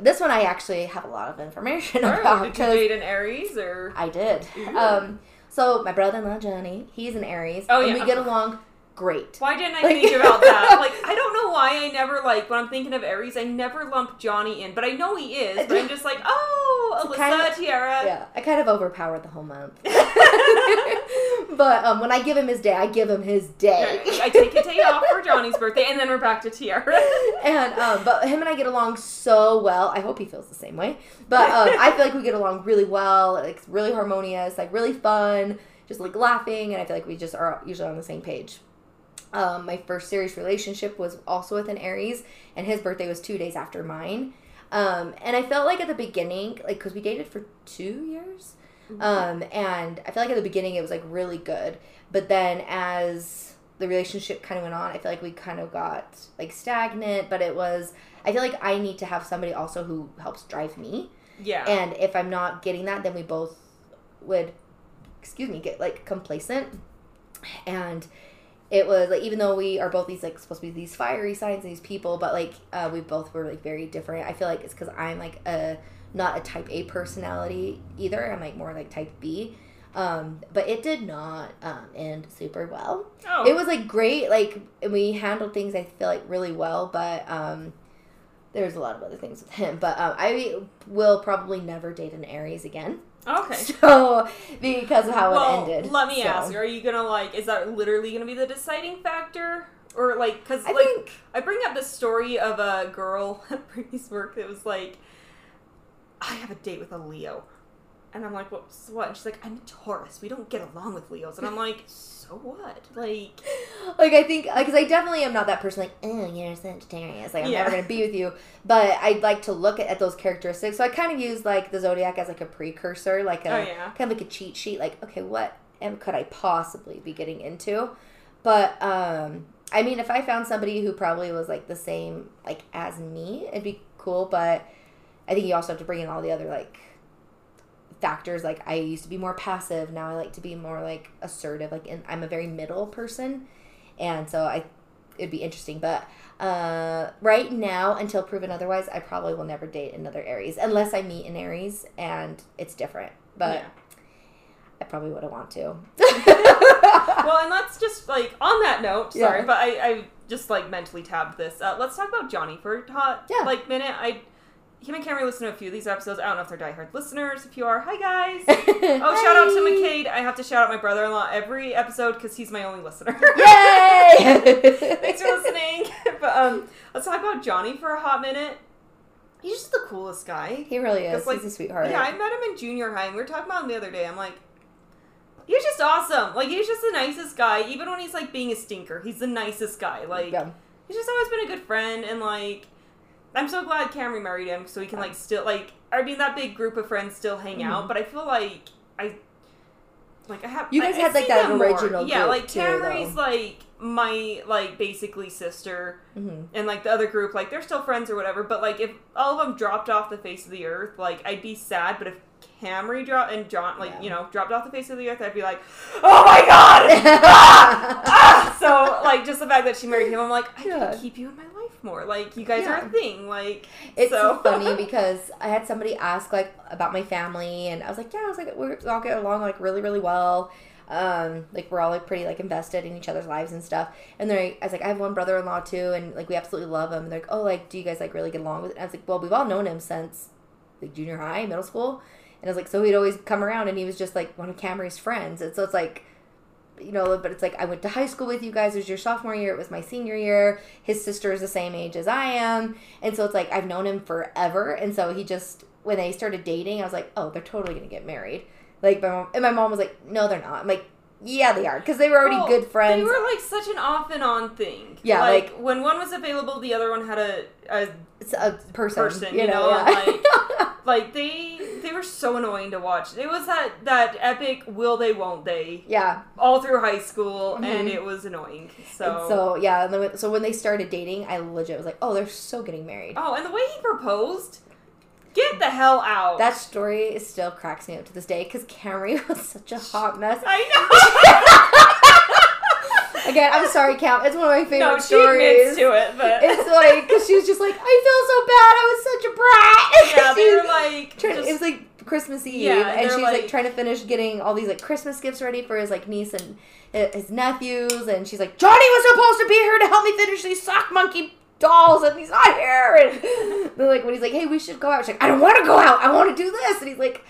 this one I actually have a lot of information Oh, about did you date an Aries or? I did. Um, so my brother-in-law Johnny, he's an Aries, Oh, and yeah. we get along great. Why didn't I Like- think about that? Like, I don't know why I never like when I'm thinking of Aries, I never lump Johnny in, but I know he is. But I'm just like, oh, Alyssa, kind of- Tierra. Yeah, I kind of overpowered the whole month. but um, when I give him his day, I give him his day. I take a day off for Johnny's birthday, and then we're back to Tierra. and um, but him and I get along so well. I hope he feels the same way. But um, I feel like we get along really well. Like it's really harmonious, like really fun, just like laughing, and I feel like we just are usually on the same page. Um, my first serious relationship was also with an Aries, and his birthday was two days after mine. Um, and I felt like at the beginning, like because we dated for two years, um, and I feel like at the beginning it was like really good, but then as the relationship kind of went on, I feel like we kind of got like stagnant. But it was, I feel like I need to have somebody also who helps drive me, yeah. and if I'm not getting that, then we both would, excuse me, get like complacent, and it was like even though we are both these like supposed to be these fiery signs and these people but like uh, we both were like very different. I feel like it's because i'm like a not a type a personality either. I'm like more like type b. Um, but it did not um, end super well. Oh. it was like great like we handled things i feel like really well but um there's a lot of other things with him. But um, i will probably never date an aries again okay. so because of how well, it ended let me So, ask: Are you gonna like? Is that literally gonna be the deciding factor, or like? Because i like think I bring up the story of a girl at Brittany's work that was like, I have a date with a Leo. And I'm like, what? so what? And she's like, I'm a Taurus. We don't get along with Leos. And I'm like, so what? Like, like I think because I definitely am not that person like oh you're a Sagittarius like I'm Yeah. never gonna be with you but I'd like to look at, at those characteristics so I kind of use like the zodiac as like a precursor like a Oh, yeah. kind of like a cheat sheet like okay what am, could I possibly be getting into but um I mean if I found somebody who probably was like the same like as me it'd be cool but I think you also have to bring in all the other like factors like I used to be more passive now I like to be more like assertive like and I'm a very middle person and so I it'd be interesting but uh right now until proven otherwise I probably will never date another Aries unless I meet an Aries and it's different but yeah. I probably wouldn't want to Well, and let's just like on that note. Sorry, Yeah. but I, I just like mentally tabbed this. Uh, let's talk about Johnny for a hot Yeah. like minute. I him and Cameron listen to a few of these episodes. I don't know if they're diehard listeners. If you are, hi guys. Oh, shout out to McCade. I have to shout out my brother in law every episode because he's my only listener. Yay! Thanks for listening. but um, let's talk about Johnny for a hot minute. He's just the coolest guy. He really is. Like, He's a sweetheart. Yeah, I met him in junior high, and we were talking about him the other day. I'm like, he's just awesome. Like, he's just the nicest guy. Even when he's like being a stinker, he's the nicest guy. Like, Yeah. he's just always been a good friend, and like, I'm so glad Camry married him, so we can like still like. I mean, that big group of friends still hang out, Mhm. but I feel like I. Like I have You guys I- I had, like, see that more. original yeah like too, Camry's though. like my like basically sister hmm and like the other group, like they're still friends or whatever. But like if all of them dropped off the face of the earth, like I'd be sad. But if Camry dropped and John, like Yeah. you know, dropped off the face of the earth, I'd be like, oh my god! ah! Ah! So like just the fact that she married him, I'm like, I Yeah. can keep you in my life more. Like you guys are Yeah. a thing. Like It's so funny because I had somebody ask like about my family, and I was like, yeah, I was like, we're all get along like really, really well. Um, like we're all like pretty like invested in each other's lives and stuff. And they're, I was like, I have one brother-in-law too, and like we absolutely love him. And they're like, oh, like do you guys like really get along with? It? And I was like, well, we've all known him since like junior high, middle school. And I was like, so he'd always come around, and he was just like one of Camry's friends. And so it's like, you know, but it's like I went to high school with you guys. It was your sophomore year. It was my senior year. His sister is the same age as I am, and so it's like I've known him forever. And so he just when they started dating, I was like, oh, they're totally gonna get married. Like my mom and my mom was like, no, they're not. I'm like, Yeah, they are because they were already Well, good friends. They were like such an off and on thing. Yeah, like, when one was available, the other one had a, a a person, person, you, you know. know, yeah. like they they were so annoying to watch. It was that that epic will they won't they yeah. all through high school, and Mhm. it was annoying. And So. So yeah, and then, so when they started dating, I legit was like, oh, they're so getting married. oh, and the way he proposed, get the hell out. That story still cracks me up to this day because Camry was such a hot mess. I know. Again, I'm sorry, Cam. It's one of my favorite no, she stories. admits to it, but It's like because she was just like, I feel so bad. I was such a brat. yeah, they She- were like trying, just- it was like Christmas Eve, Yeah, and she's like, like- trying to finish getting all these like Christmas gifts ready for his like niece and uh, his nephews, and she's like, Johnny was supposed to be here to help me finish these sock monkey dolls, and he's not here. And they're like, when he's like, hey, we should go out. She's like, I don't want to go out. I want to do this, and he's like,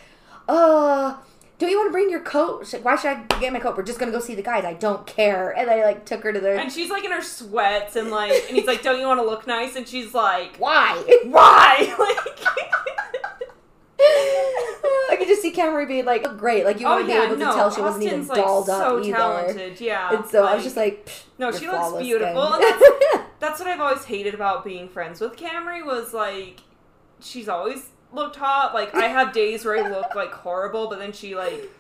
uh. Do you want to bring your coat? She's like, Why should I get my coat? We're just gonna go see the guys. I don't care. And I like took her to their. and she's like in her sweats and like, and he's like, "Don't you want to look nice?" And she's like, Why? "Why?" Like, I could just see Camry being like, oh, great. Like you oh wouldn't yeah, be able no, to tell she wasn't even Austin's, like, dolled so up either. talented. Yeah, And so I was just like, "Pfft, no, she looks beautiful, and that's that's what I've always hated about being friends with Camry was like, she's always looked hot. Like I have days where I look like horrible, but then she like,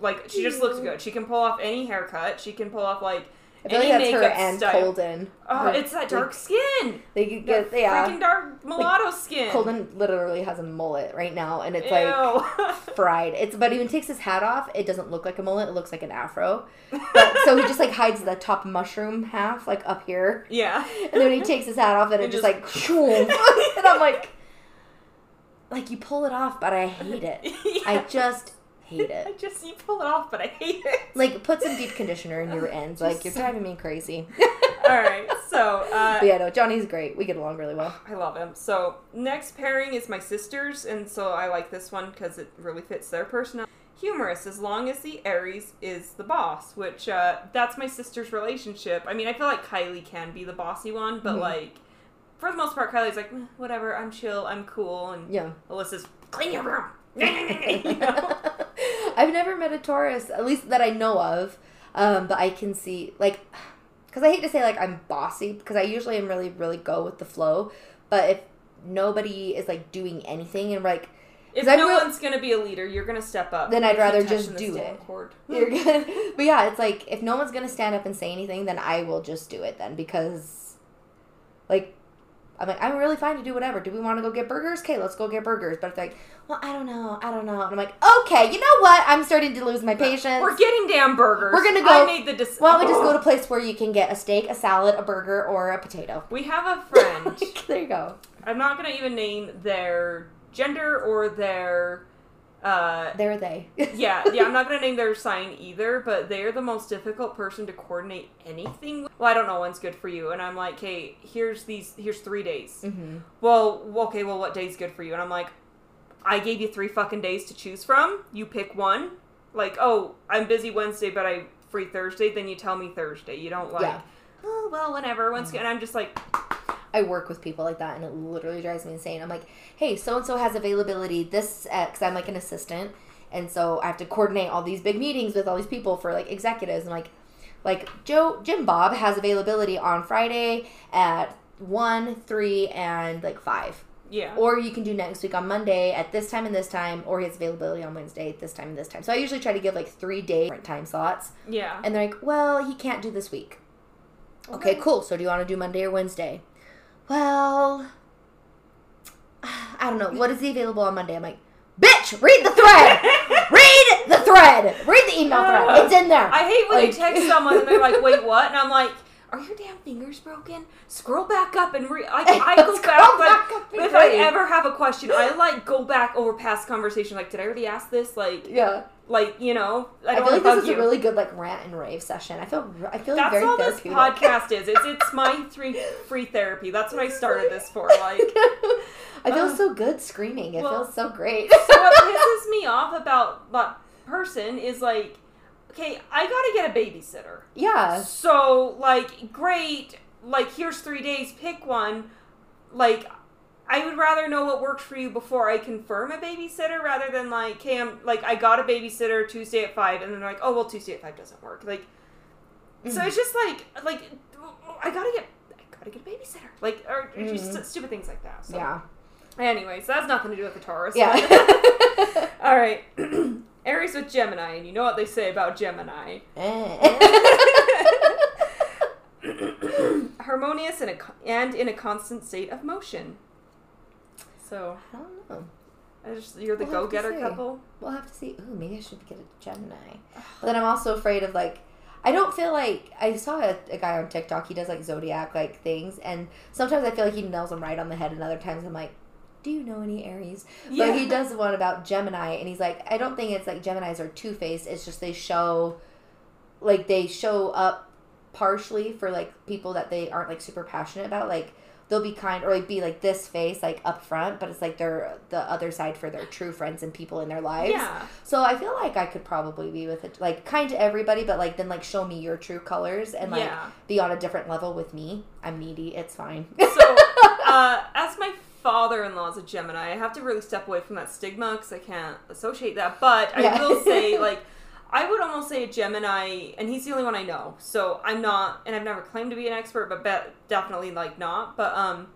like she just looks good. She can pull off any haircut. She can pull off like. I feel like that's her and style. Colden. Oh, Her- it's that like, dark skin. They could That get yeah. freaking dark mulatto skin. Colden literally has a mullet right now, and it's Ew. like fried. It's but even takes his hat off, it doesn't look like a mullet. It looks like an afro. But so he just like hides the top mushroom half like up here, yeah. and then he takes his hat off, and it And just, just- like and I'm like, like you pull it off, but I hate it. I just hate it. I just you pull it off, but I hate it. Like put some deep conditioner in your ends. Like you're driving me crazy. All right, so uh, But yeah, no, Johnny's great. We get along really well. I love him. So next pairing is my sisters, and so I like this one because it really fits their personality. Humorous, as long as the Aries is the boss, which uh, that's my sister's relationship. I mean, I feel like Kylie can be the bossy one, but Mhm. like for the most part, Kylie's like, "Eh, whatever, I'm chill, I'm cool, and Yeah. Alyssa's clean your room. Know? I've never met a Taurus, at least that I know of. Um, but I can see like, because I hate to say like I'm bossy because I usually am really really go with the flow. But if nobody is like doing anything and like If no real- one's gonna be a leader, you're gonna step up. Then I'd rather just do it. cord. you're good, but yeah, it's like if no one's gonna stand up and say anything, then I will just do it then because, like. I'm like, I'm really fine to do whatever. Do we want to go get burgers? Okay, let's go get burgers. But it's like, well, I don't know. I don't know. And I'm like, okay, you know what? I'm starting to lose my patience. We're getting damn burgers. We're gonna go- I made the decision. Why don't we just go oh. to a place where you can get a steak, a salad, a burger, or a potato? We have a friend. there you go. I'm not gonna even name their gender or their. Uh, There are they. yeah, yeah. I'm not gonna name their sign either, but they're the most difficult person to coordinate anything. with. Well, I don't know when's good for you, and I'm like, hey, here's these, here's three days. hmm Well, okay, well, what day's good for you? And I'm like, I gave you three fucking days to choose from. You pick one. Like, oh, I'm busy Wednesday, but I free Thursday. Then you tell me Thursday. You don't like, Yeah. oh well, whenever. Once, and I'm just like, I work with people like that, and it literally drives me insane. I'm like, hey, so and so has availability this because I'm like an assistant, and so I have to coordinate all these big meetings with all these people for like executives. And like, like Joe Jim Bob has availability on Friday at one, three, and like five. yeah, Or you can do next week on Monday at this time and this time, or he has availability on Wednesday at this time and this time. So I usually try to give like three day different time slots. yeah. And they're like, well, he can't do this week. Oh, okay, Okay. cool. So do you want to do Monday or Wednesday? Well, I don't know. What is he available on Monday? I'm like, bitch, read the thread. read the thread. Read the email thread. Uh, it's in there. I hate when you text someone and they're like, "Wait, what?" And I'm like, "Are your damn fingers broken?" Scroll back up and re- like I go back. Like back up if I ever have a question, I like go back over past conversation. Like, did I already ask this? Like, yeah. Like you know, I I, feel like this is you. a really good like rant and rave session. I feel I feel like That's very all this podcast is. It's it's my three free therapy. That's what I started this for. Like, I feel Uh, so good screaming. It well- feels so great. so what pisses me off about that person is like, okay, I gotta get a babysitter. yeah. So, like, great. Like, here's three days. Pick one. Like, I would rather know what works for you before I confirm a babysitter rather than like, hey, I'm like I got a babysitter Tuesday at five, and then they're like, oh well, Tuesday at five doesn't work. Like, so Mhm. it's just like like I gotta get I gotta get a babysitter. Like or or just stupid things like that. So. Yeah. Anyways, that has nothing to do with the Taurus. Yeah. All right. Aries with Gemini, and you know what they say about Gemini. Harmonious and, a, and in a constant state of motion. So, I don't know. I just, you're the We'll go-getter couple. We'll have to see. Ooh, maybe I should get a Gemini. But then I'm also afraid of like. I don't feel like I saw a, a guy on TikTok. He does like zodiac like things, and sometimes I feel like he nails them right on the head, and other times I'm like, "Do you know any Aries?" Yeah. But he does one about Gemini, and he's like, I don't think it's like Geminis are two faced. It's just they show, like they show up partially for like people that they aren't like super passionate about. Like they'll be kind or like be like this face like up front, but it's like they're the other side for their true friends and people in their lives. Yeah. So I feel like I could probably be with it, like kind to everybody, but like then like show me your true colors and like yeah. be on a different level with me. I'm needy. It's fine. So, uh, as my father-in-law is a Gemini, I have to really step away from that stigma because I can't associate that. But I Yeah. will say, like, I would almost say a Gemini, and he's the only one I know. So I'm not, and I've never claimed to be an expert, but bet definitely like not. But um,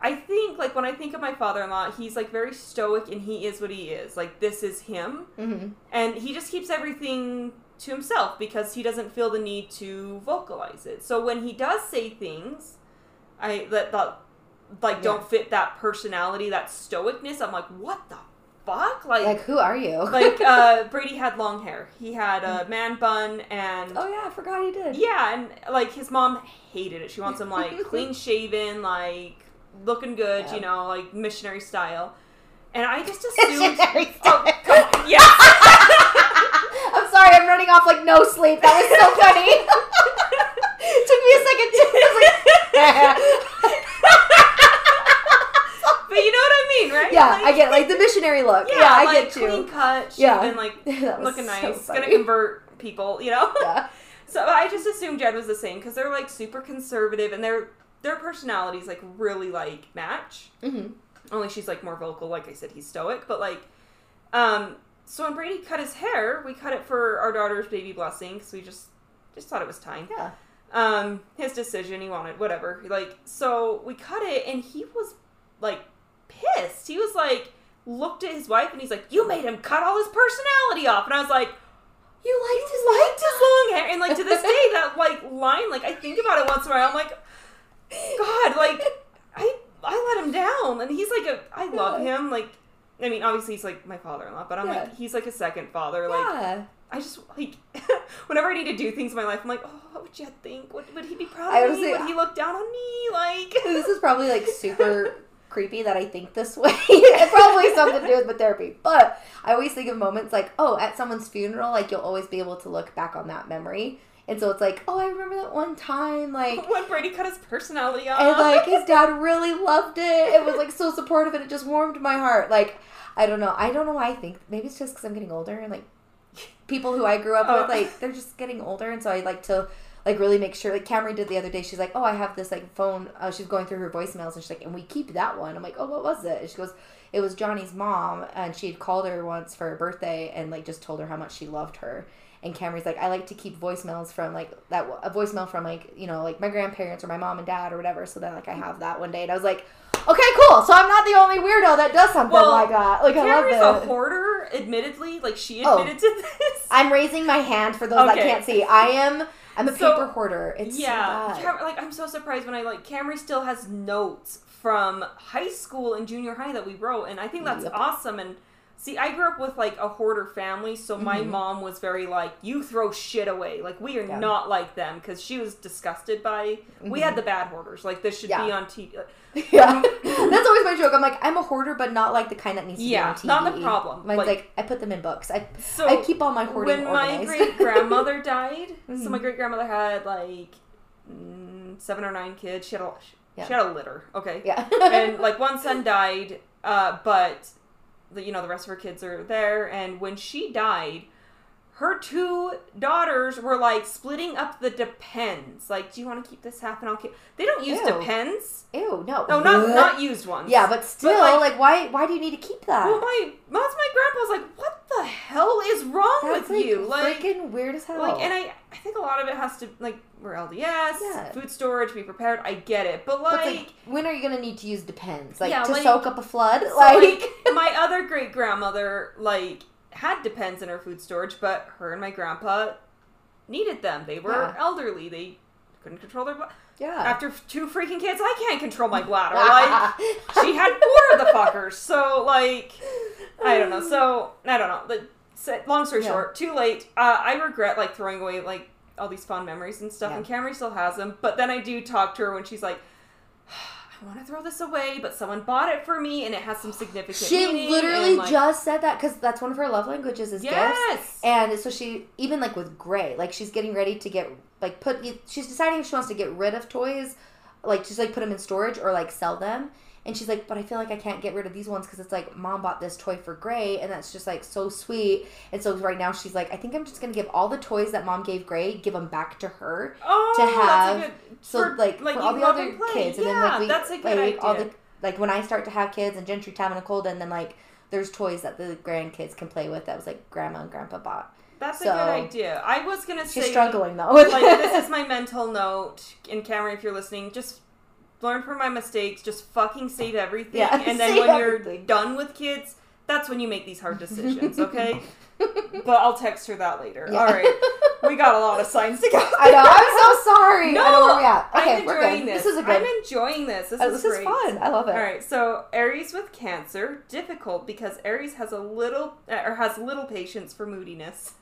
I think like when I think of my father-in-law, he's like very stoic, and he is what he is. Like this is him, hmm and he just keeps everything to himself because he doesn't feel the need to vocalize it. So when he does say things, I that, that like Yeah. don't fit that personality, that stoicness, I'm like, what the fuck? Like Like who are you? like uh Brady had long hair. He had a man bun and oh yeah, I forgot he did. yeah, and like his mom hated it. She wants him like clean shaven, like looking good, Yeah. you know, like missionary style. And I just assumed Missionary Oh, on. Yes. I'm sorry, I'm running off like no sleep. That was so funny. Took me a second to I was like, But you know what I mean, right? Yeah, Like- I get like the missionary look. Yeah, Yeah, I like, get you. Clean cut, Yeah. shaven, like looking so nice. Gonna convert people, you know. Yeah. So I just assumed Jed was the same because they're like super conservative and their their personalities like really like match. hmm Only she's like more vocal. Like I said, he's stoic, but like, um. So when Brady cut his hair, we cut it for our daughter's baby blessing because we just just thought it was time. Yeah. Um, his decision. He wanted whatever. Like so, we cut it, and he was like pissed. He was like looked at his wife, and he's like, "You made him cut all his personality off," and I was like. You liked his You liked his long hair, and like to this day, that like line, like I think about it once in a while. I'm like, God, like I I let him down, and he's like a I love him. Like, I mean, obviously he's like my father-in-law, but I'm Yeah. like he's like a second father. Like, Yeah. I just like whenever I need to do things in my life, I'm like, oh, what would Jed think? Would, would he be proud of was me? would he look down on me? Like, this is probably like super creepy that I think this way. it probably has something to do with therapy. But I always think of moments like, oh, at someone's funeral, like you'll always be able to look back on that memory. And so it's like, oh, I remember that one time, like, when Brady cut his personality off, and like his dad really loved it. It was like so supportive, and it just warmed my heart. Like, I don't know. I don't know why I think. Maybe it's just because I'm getting older, and like people who I grew up Oh. with, like they're just getting older, and so I like to like really make sure. Like Camry did the other day. She's like, oh, I have this like phone. Uh, she's going through her voicemails, and she's like, and we keep that one. I'm like, oh, what was it? And she goes. It was Johnny's mom, and she had called her once for her birthday, and like just told her how much she loved her. And Camry's like, I like to keep voicemails from like that a voicemail from like you know like my grandparents or my mom and dad or whatever. So then like I have that one day, and I was like, okay, cool. So I'm not the only weirdo that does something Well, like that. Like I Camry's love a hoarder, admittedly. Like she Oh. admitted to this. I'm raising my hand for those that can't see. I am. I'm a So, paper hoarder. It's yeah, so bad. Cam- like I'm so surprised when I like Camry still has notes from high school and junior high that we wrote, and I think that's Yep. awesome. And see, I grew up with like a hoarder family, so my Mhm. mom was very like, "You throw shit away." Like we are Yeah. not like them because she was disgusted by. We Mhm. had the bad hoarders. Like this should be on TV. Yeah, that's always my joke. I'm like, I'm a hoarder, but not like the kind that needs to Yeah, be on TV. not the problem. Mine's Like- like, I put them in books. I So I keep all my hoarding when my great grandmother died, so my great grandmother had like mm, seven or nine kids. She had a Yeah. she had a litter. Okay, yeah, and like one son died, uh, but the, you know the rest of her kids are there. And when she died, her two daughters were like splitting up the depends. Like, do you want to keep this half and I'll keep? They don't use Ew. depends. Ew, no. No, not not used ones. Yeah, but still, like- like, why? Why do you need to keep that? Well, my mom's my grandpa's like, what the hell is wrong That's with like you? Like, freaking weird as hell. like, and I, I think a lot of it has to like we're LDS, Yeah. food storage, be prepared. I get it, but But like, it's like, when are you gonna need to use depends? Like Yeah, to soak up a flood? so, like, like, my other great grandmother like had depends in her food storage, but her and my grandpa needed them. They were Yeah. elderly. They couldn't control their. Bl- yeah. After two freaking kids, I can't control my bladder. Like she had four of the fuckers. So like, I don't know. So I don't know. The long story Yeah. short, too late. Uh, I regret like throwing away like all these fond memories and stuff. Yeah. And Camry still has them. But then I do talk to her when she's like. I want to throw this away, but someone bought it for me, and it has some significant. She literally like, just said that because that's one of her love languages is gifts. yes, And so she even like with Gray, like she's getting ready to get like put. She's deciding if she wants to get rid of toys, like just like put them in storage or like sell them. And she's like, but I feel like I can't get rid of these ones because it's like mom bought this toy for Gray, and that's just like so sweet. And so right now she's like, I think I'm just gonna give all the toys that mom gave Gray, give them back to her. oh, to have- good, So for, like, for all the other and kids, and yeah, then like we that's a good like idea. all the like when I start to have kids and Gentry, Tavin, and Colden, then like there's toys that the grandkids can play with that was like grandma and grandpa bought. that's a good idea. I was gonna She's say struggling though. like this is my mental note. And Cameron, if you're listening, just learn from my mistakes. Just fucking save everything. Yeah, and then when you're done with kids, that's when you make these hard decisions. Okay. but I'll text her that later. Yeah. All right. We got a lot of signs to go. I know. I'm so sorry. No, I know where we at. Okay, I'm we're enjoying this. This is a good. I'm enjoying this. This uh, is this is fun. I love it. All right, so Aries with Cancer, difficult because Aries has a little or has little patience for moodiness,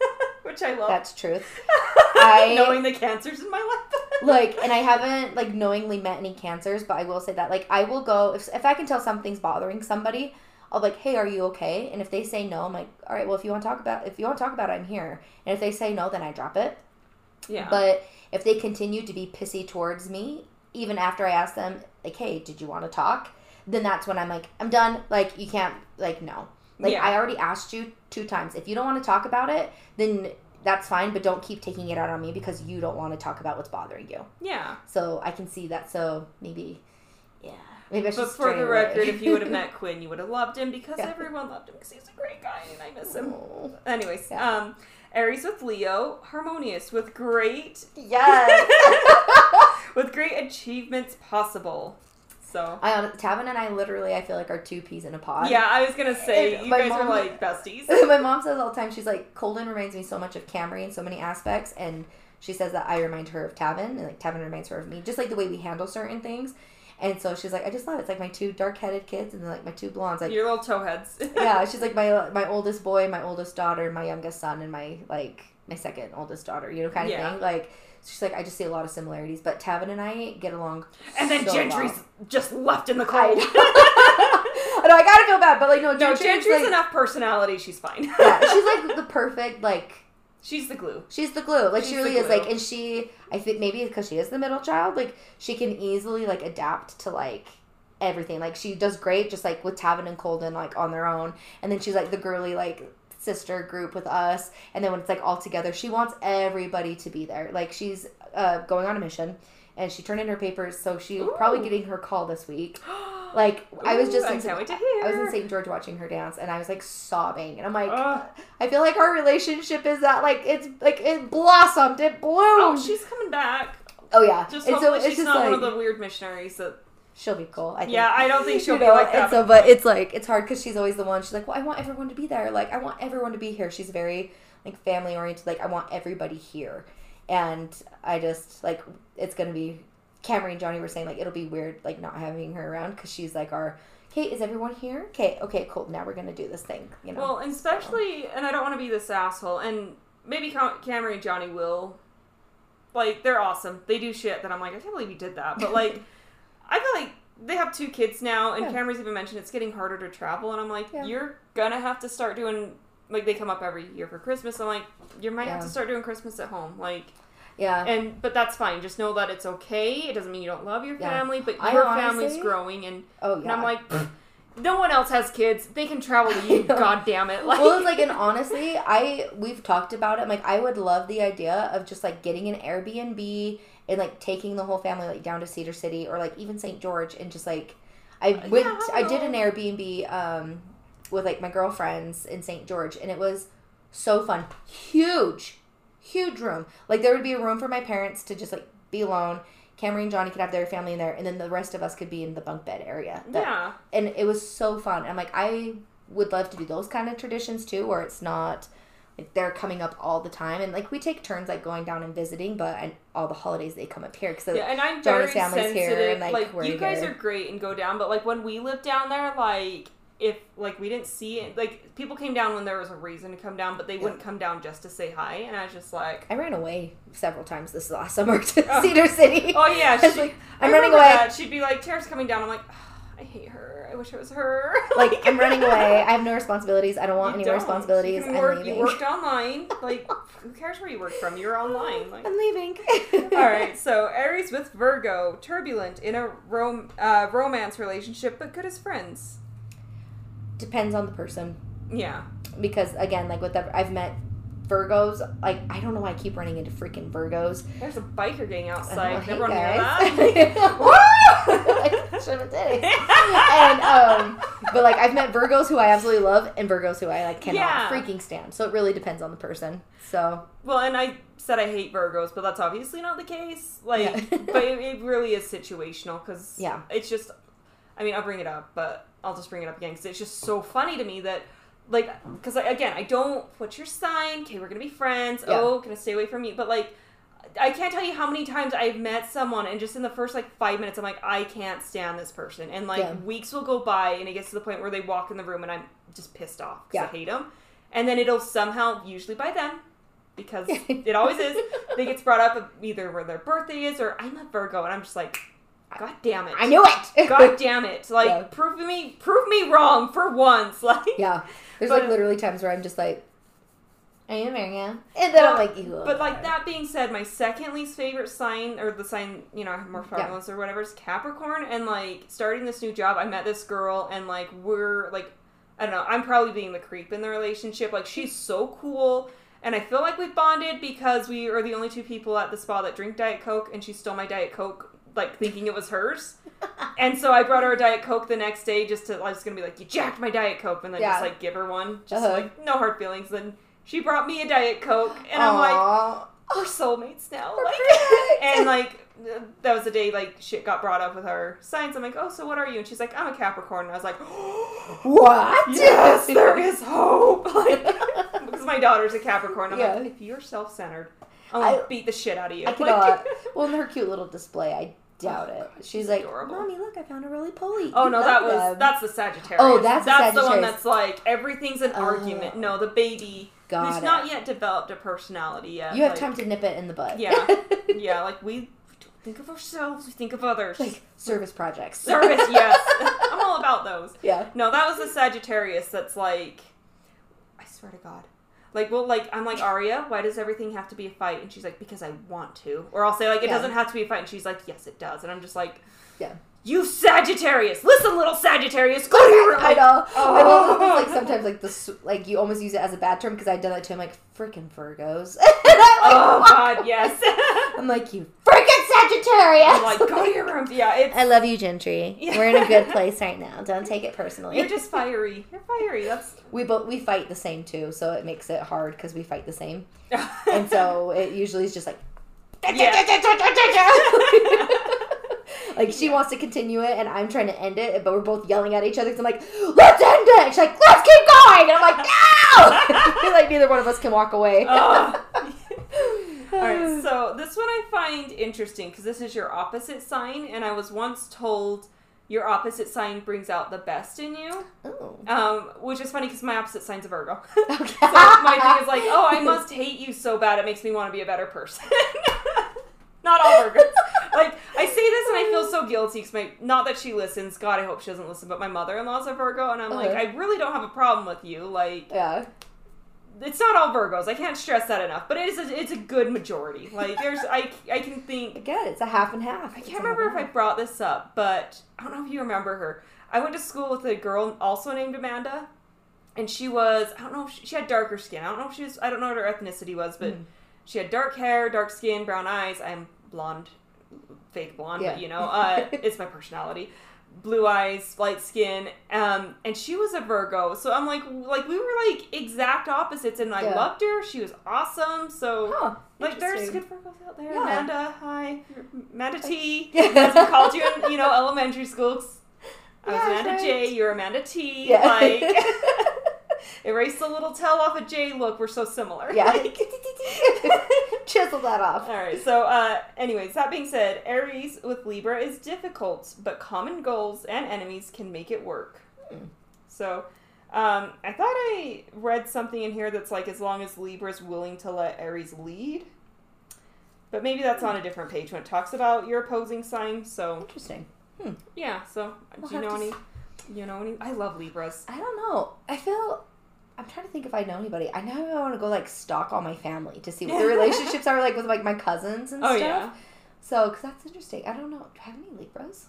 which I love. That's truth. I- knowing the cancers in my life. like and i haven't like knowingly met any cancers but i will say that like i will go if, if i can tell something's bothering somebody i'll be like hey are you okay and if they say no i'm like all right well if you want to talk about if you want to talk about it i'm here and if they say no then i drop it yeah, but if they continue to be pissy towards me even after i ask them like hey did you want to talk then that's when i'm like i'm done like you can't like no like Yeah. i already asked you two times if you don't want to talk about it then that's fine but don't keep taking it out on me because you don't want to talk about what's bothering you yeah. so I can see that. So maybe, yeah, maybe I should. But for the away. record, if you would have met Quinn, you would have loved him because Yeah. everyone loved him because he's a great guy and I miss him. Oh. Anyways, Yeah. um, Aries with Leo, harmonious with great yes. with great achievements possible. So I um, Tavin and I literally, I feel like are two peas in a pod. yeah, I was gonna say And you guys are mom- like besties. My mom says all the time, she's like, Colden reminds me so much of Camry in so many aspects, and she says that I remind her of Tavin, and like Tavin reminds her of me, just like the way we handle certain things. And so she's like, I just love it. It's like my two dark-headed kids, and then like my two blondes. Like, Your little towheads. yeah, she's like my my oldest boy, my oldest daughter, my youngest son, and my like my second oldest daughter. You know, kind of Yeah. thing. Like she's like, I just see a lot of similarities. But Tavin and I get along. And then so Gentry's well. just left in the cold. I know I gotta feel bad, but like no, no, Gentry's, Gentry's like, enough personality. She's fine. yeah, she's like the perfect like she's the glue. she's the glue. Like She's she really is like, and she I think maybe because she is the middle child, like she can easily like adapt to like everything. Like she does great, just like with Tavin and Colden, like on their own, and then she's like the girly like sister group with us, and then when it's like all together, she wants everybody to be there. Like she's uh, going on a mission. And she turned in her papers, so she's probably getting her call this week. Like I was just I in can't wait to I was in. St. George watching her dance, and I was like sobbing, and I'm like, Ugh. I feel like our relationship is that like it's like it blossomed, it bloomed. oh, she's coming back. Oh yeah, Just and so it's she's just not like one of the weird missionaries that. She'll be cool. I think. Yeah, I don't think she'll You be know, like that. And so, but it's like it's hard because she's always the one. She's like, well, I want everyone to be there. Like, I want everyone to be here. She's very like family oriented. Like, I want everybody here, and I just like it's gonna be. Cameron and Johnny were saying like it'll be weird like not having her around because she's like our. Okay, is everyone here? Okay, okay, cool. Now we're gonna do this thing. You know. Well, and especially, and I don't want to be this asshole, and maybe Cam- Cameron and Johnny will. Like, they're awesome. They do shit that I'm like, I can't believe you did that. But, like, I feel like they have two kids now, and Yeah. Cameron's even mentioned it's getting harder to travel, and I'm like, Yeah. you're gonna have to start doing. Like, they come up every year for Christmas. I'm like, you might have to start doing Christmas at home. Like, yeah. and, but that's fine. Just know that it's okay. It doesn't mean you don't love your Yeah. family, but your honestly- family's growing, and, oh yeah. and. I'm like, no one else has kids. They can travel to you. God damn it! Like, well, it's like, and honestly, I we've talked about it. Like, I would love the idea of just like getting an Airbnb and like taking the whole family like down to Cedar City or like even St. George and just like I went. Yeah, I, did an Airbnb um with like my girlfriends in St. George, and it was so fun. Huge, huge room. Like there would be a room for my parents to just like be alone. Cameron and Johnny could have their family in there, and then the rest of us could be in the bunk bed area. That, yeah. And it was so fun. I'm like, I would love to do those kind of traditions too, where it's not they're coming up all the time, and like we take turns like going down and visiting, but and all the holidays they come up here because yeah, and I'm very family's sensitive. here, and like, like you guys here. are great and go down, but like when we lived down there, like if like we didn't see it like people came down when there was a reason to come down but they yeah. wouldn't come down just to say hi and i was just like i ran away several times this last summer to oh. cedar city oh yeah she, like, i'm running away that. she'd be like tara's coming down i'm like oh, i hate her i wish it was her like i'm running away i have no responsibilities i don't want you any don't. responsibilities i'm leaving you worked online like who cares where you work from you're online like, i'm leaving all right so aries with virgo turbulent in a rom- uh, romance relationship but good as friends depends on the person. Yeah. Because again, like with the, I've met Virgos. Like I don't know why I keep running into freaking Virgos. There's a biker gang outside. Know, hey Never guys. that. and um, but like I've met Virgos who I absolutely love and Virgos who I like cannot yeah. freaking stand. So it really depends on the person. So well, and I said I hate Virgos, but that's obviously not the case. Like, yeah. but it, it really is situational because yeah, it's just. I mean, I'll bring it up, but I'll just bring it up again because it's just so funny to me that like because again I don't what's your sign okay we're gonna be friends yeah. oh gonna stay away from you but like I can't tell you how many times I've met someone and just in the first like five minutes I'm like I can't stand this person and like yeah. weeks will go by and it gets to the point where they walk in the room and I'm just pissed off because yeah. I hate them and then it'll somehow usually by them because it always is they gets brought up either where their birthday is or I'm a Virgo and I'm just like God damn it! I knew it. God damn it! Like yeah. prove me, prove me wrong for once. Like yeah, there's but, like literally times where I'm just like, I am Virgo, and then well, I'm like, Ew. But like that being said, my second least favorite sign, or the sign you know I have more problems yeah. or whatever, is Capricorn. And like starting this new job, I met this girl, and like we're like, I don't know, I'm probably being the creep in the relationship. Like she's so cool. And I feel like we bonded because we are the only two people at the spa that drink Diet Coke, and she stole my Diet Coke like thinking it was hers. and so I brought her a Diet Coke the next day just to, I was gonna be like, you jacked my Diet Coke, and then yeah. just like give her one. Just uh-huh. like, no hard feelings. Then she brought me a Diet Coke, and Aww. I'm like, we're soulmates now. Like, and like, that was the day like shit got brought up with our signs. I'm like, oh, so what are you? And she's like, I'm a Capricorn. And I was like, what? Yes, there is hope. Like, because my daughter's a Capricorn. I'm yeah. like, if you're self centered, gonna I, beat the shit out of you. I cannot. Like, well, in her cute little display, I doubt oh, it. She's like, adorable. "Mommy, look, I found a really pulley." Oh no, that was them. that's the Sagittarius. Oh, that's that's the, the one that's like everything's an uh, argument. No, the baby who's it. not yet developed a personality yet. You have like, time to nip it in the bud. Yeah, yeah. Like we think of ourselves, we think of others. Like service projects. Service, yes. I'm all about those. Yeah. No, that was the Sagittarius. That's like, I swear to God. Like, well, like I'm like Aria. Why does everything have to be a fight? And she's like, because I want to. Or I'll say like, it yeah. doesn't have to be a fight. And she's like, yes, it does. And I'm just like, yeah. You Sagittarius, listen, little Sagittarius, go to your. I know. Oh. Like sometimes like the like you almost use it as a bad term because I done that to him like freaking Virgos. like, oh God, yes. I'm like you freaking Sagittarius. I'm like go to your room. Yeah, it's. I love you, Gentry. Yeah. We're in a good place right now. Don't take it personally. You're just fiery. You're fiery. That's. We both we fight the same too, so it makes it hard because we fight the same, and so it usually is just like. Like she wants to continue it, and I'm trying to end it, but we're both yelling at each other. So I'm like, "Let's end it!" And she's like, "Let's keep going!" And I'm like, "No!" I feel like neither one of us can walk away. Oh. All right, so this one I find interesting because this is your opposite sign, and I was once told your opposite sign brings out the best in you. Oh. Um, which is funny because my opposite sign's a Virgo. Okay. so my thing is like, oh, I must hate you so bad it makes me want to be a better person. Not all Virgos. like I say this and I feel so guilty because my not that she listens. God, I hope she doesn't listen. But my mother in law's a Virgo, and I'm uh-huh. like, I really don't have a problem with you. Like, yeah. It's not all Virgos. I can't stress that enough, but it is. A, it's a good majority. Like there's, I, I can think again. It's a half and half. I can't remember if I brought this up, but I don't know if you remember her. I went to school with a girl also named Amanda, and she was I don't know if she, she had darker skin. I don't know if she was I don't know what her ethnicity was, but Mm. she had dark hair, dark skin, brown eyes. I'm blonde, fake blonde, Yeah. but you know, uh, it's my personality. Blue eyes, light skin, um, and she was a Virgo. So I'm like, like we were like exact opposites, and I Yeah. loved her. She was awesome. So Huh, like, there's good Virgos out there. Yeah. Amanda, hi, Amanda T. As we called you in, you know, elementary school. I was Yeah, Amanda right. J. You're Amanda T. Yeah. Like, erase the little tell off of a J. Look, we're so similar. yeah. Like- Chisel that off. all right. So, uh, anyways, that being said, Aries with Libra is difficult, but common goals and enemies can make it work. Hmm. So, um, I thought I read something in here that's like as long as Libra is willing to let Aries lead. But maybe that's on a different page when it talks about your opposing sign. So Interesting. yeah. So We'll do you know any? You know any? I love Libras. I don't know. I feel. I'm trying to think if I know anybody. I know I want to go like stalk all my family to see what the relationships are like with like my cousins and Oh stuff. yeah. So, because that's interesting. I don't know. Do I have any Libras?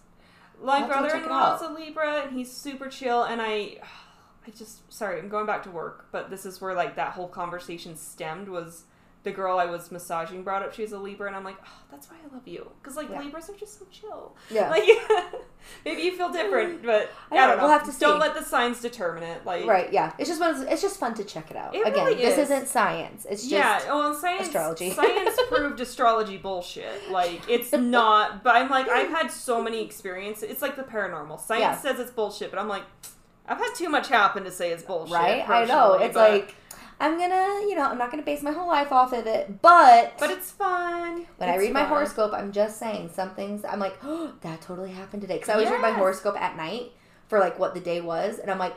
My I'll have to check it brother-in-law is a Libra, and he's super chill. And I, I just sorry, I'm going back to work, but this is where like that whole conversation stemmed. Was the girl I was massaging brought up she's a Libra, and I'm like, oh, that's why I love you, because like Yeah. Libras are just so chill. Yeah. Like maybe you feel different, but I I, don't know. We'll have to see. Don't see. let the signs determine it. Like right. Yeah. It's just. It's just fun to check it out. It Again, really this is. isn't science. It's just oh, yeah, well, science astrology. science proved astrology bullshit. Like it's not. But I'm like, I've had so many experiences. It's like the paranormal. Science Yeah. says it's bullshit, but I'm like, I've had too much happen to say it's bullshit. right. I know. It's like I'm gonna, you know, I'm not gonna base my whole life off of it, but but it's fun. When I It's read my horoscope, I'm just saying some things. I'm like, oh, that totally happened today. Because I always read my horoscope at night for like what the day was, and I'm like,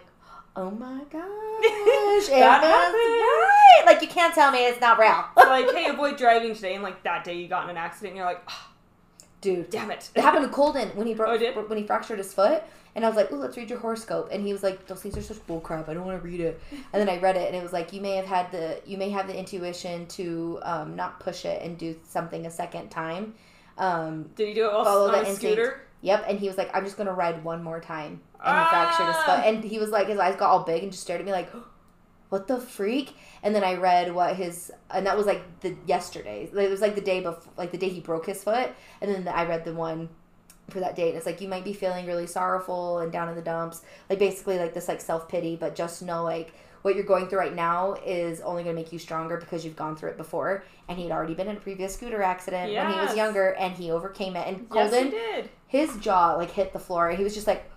oh my gosh, That happened. right. Like you can't tell me it's not real, like, hey, avoid driving today, and like that day you got in an accident, and you're like, oh, dude. damn it. It happened to Colden when he broke Oh, when he fractured his foot, and I was like, "Ooh, let's read your horoscope." And he was like, "Those things are such bullcrap. I don't want to read it." And then I read it, and it was like, "You may have had the you may have the intuition to um, not push it and do something a second time." Um, Did you do it while Follow on the instinct. scooter? Yep, and he was like, "I'm just gonna ride one more time," and he fractured his Ah! foot. And he was like, his eyes got all big and just stared at me like, "What the freak?" And then I read what his, and that was like the yesterday. It was like the day before, like the day he broke his foot. And then I read the one for that date. And it's like you might be feeling really sorrowful and down in the dumps, like basically like this like self pity, but just know like what you're going through right now is only going to make you stronger because you've gone through it before. And he'd already been in a previous scooter accident when he was younger, and he overcame it. And Yes, Colden you did. his jaw like hit the floor. He was just like,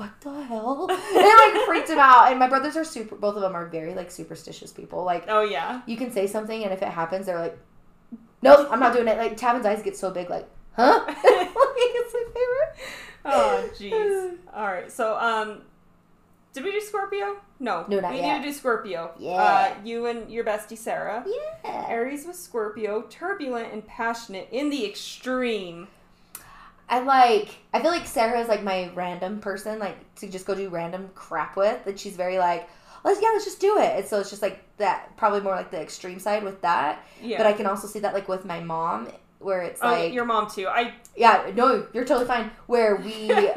"What the hell?" It like freaked him out. And my brothers are super. Both of them are very like superstitious people. Like Oh yeah. you can say something, and if it happens, they're like, "Nope, I'm not doing it." Like Tavin's eyes get so big, like, "Huh?" like, it's my favorite. Oh jeez. All right. So um, did we do Scorpio? No. No, not we yet. need to do Scorpio. Yeah. Uh, you and your bestie Sarah. Yeah. Aries with Scorpio, turbulent and passionate in the extreme. I like. I feel like Sarah is like my random person, like to just go do random crap with. And she's very like, let's yeah, let's just do it. And so it's just like that. Probably more like the extreme side with that. Yeah. But I can also see that like with my mom, where it's oh, like your mom too. I. Yeah, no, you're totally fine. Where we,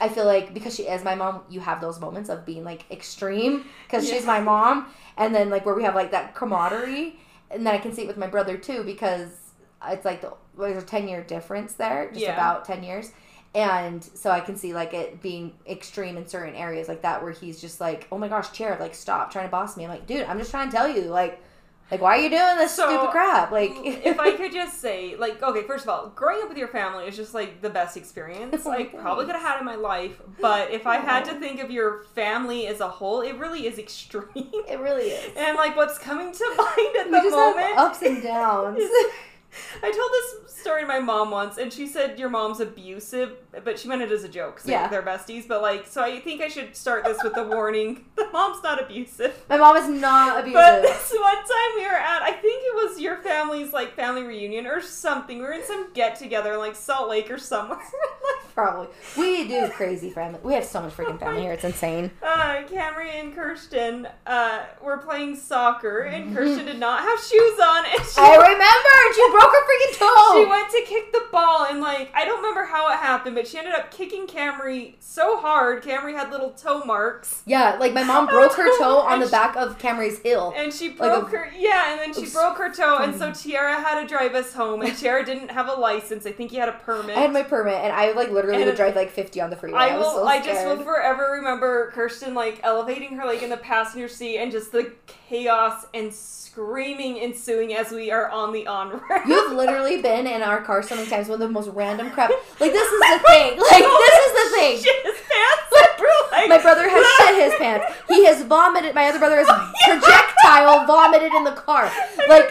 I feel like because she is my mom, you have those moments of being like extreme because she's my mom, and then like where we have like that camaraderie, and then I can see it with my brother too because it's like the there's a ten year difference there, just Yeah. about ten years. And so I can see like it being extreme in certain areas like that where he's just like, oh my gosh, chair, like stop trying to boss me. I'm like, dude, I'm just trying to tell you, like, like why are you doing this So, stupid crap? Like, if I could just say, like, okay, first of all, growing up with your family is just like the best experience Oh, I probably could have had in my life. But if I had to think of your family as a whole, it really is extreme. it really is. And like, what's coming to mind at we the just moment? ups and downs. I told this story to my mom once, and she said your mom's abusive, but she meant it as a joke. 'cause Yeah. they're besties. But like, so I think I should start this with the warning: the mom's not abusive. My mom is not abusive. But this one time we were at, I think it was your family's like family reunion or something. We were in some get together in like Salt Lake or somewhere. like Probably. We do crazy family. We have so much freaking family here. It's insane. Uh, Camry and Kirsten uh, were playing soccer, and Kirsten did not have shoes on, and she, I remember. She broke her freaking toe. she went to kick the ball, and like I don't remember how it happened, but she ended up kicking Camry so hard, Camry had little toe marks, yeah, like my mom broke her oh toe on the back of Camry's heel. and she Like broke a- her yeah, and then she Oops. broke her toe, and so mm. Tierra had to drive us home, and Tierra didn't have a license. I think he had a permit. I had my permit, and I like literally And- would drive like 50 on the freeway. I I, will. so I just will forever remember Kirsten like elevating her like in the passenger seat and just the chaos and screaming ensuing as we are on the on ramp. You've literally been in our car so many times with the most random crap. Like this is the thing. Like oh, this is the thing. Shit his pants. Like, My brother has shit his pants. He has vomited. My other brother has projectile vomited in the car. Like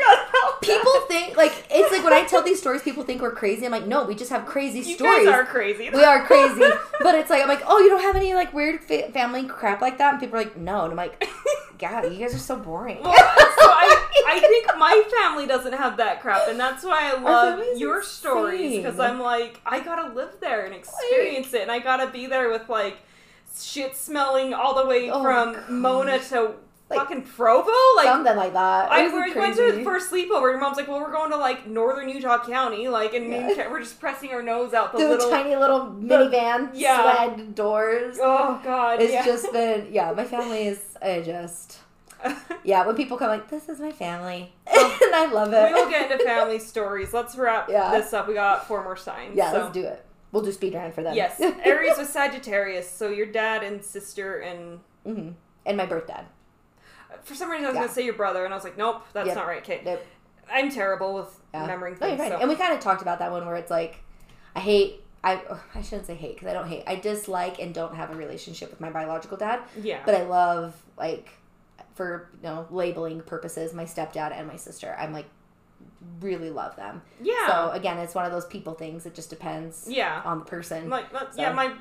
people think like it's like when I tell these stories, people think we're crazy. I'm like, no, we just have crazy You stories. guys are crazy. we are crazy, but it's like I'm like, oh, you don't have any like weird fa- family crap like that, and people are like, no, and I'm like, God, you guys are so boring. Well, so I, I think my family doesn't have that crap, and that's why I love your stories because. I'm like, I gotta live there and experience it, and I gotta be there with like shit smelling all the way Oh, from gosh. Mona to Like, fucking Provo. Like, Something like that. I It was we went to for first sleepover. Your mom's like, "Well, we're going to like northern Utah County, like, and Yeah. We're just pressing our nose out the, the little." tiny little minivan yeah. sled doors. oh God! It's yeah. just been yeah. My family is I just yeah. When people come like this is my family, and I love it. we will get into family stories. Let's wrap Yeah. this up. We got four more signs. yeah, so. let's do it. We'll do speed round for them. Yes, Aries with Sagittarius. So your dad and sister, and hmm And my birth dad. for some reason I was Yeah. gonna say your brother, and I was like, nope, that's Yep. not right. Kate. Nope. I'm terrible with Yeah. remembering No, things. fine. so- And we kind of talked about that one where it's like, I hate. I I shouldn't say hate because I don't hate. I dislike and don't have a relationship with my biological dad, yeah, but I love like for you know labeling purposes my stepdad and my sister. I'm like really love them. yeah, So again, it's one of those people things. It just depends yeah. on the person. Like that's, So- yeah, my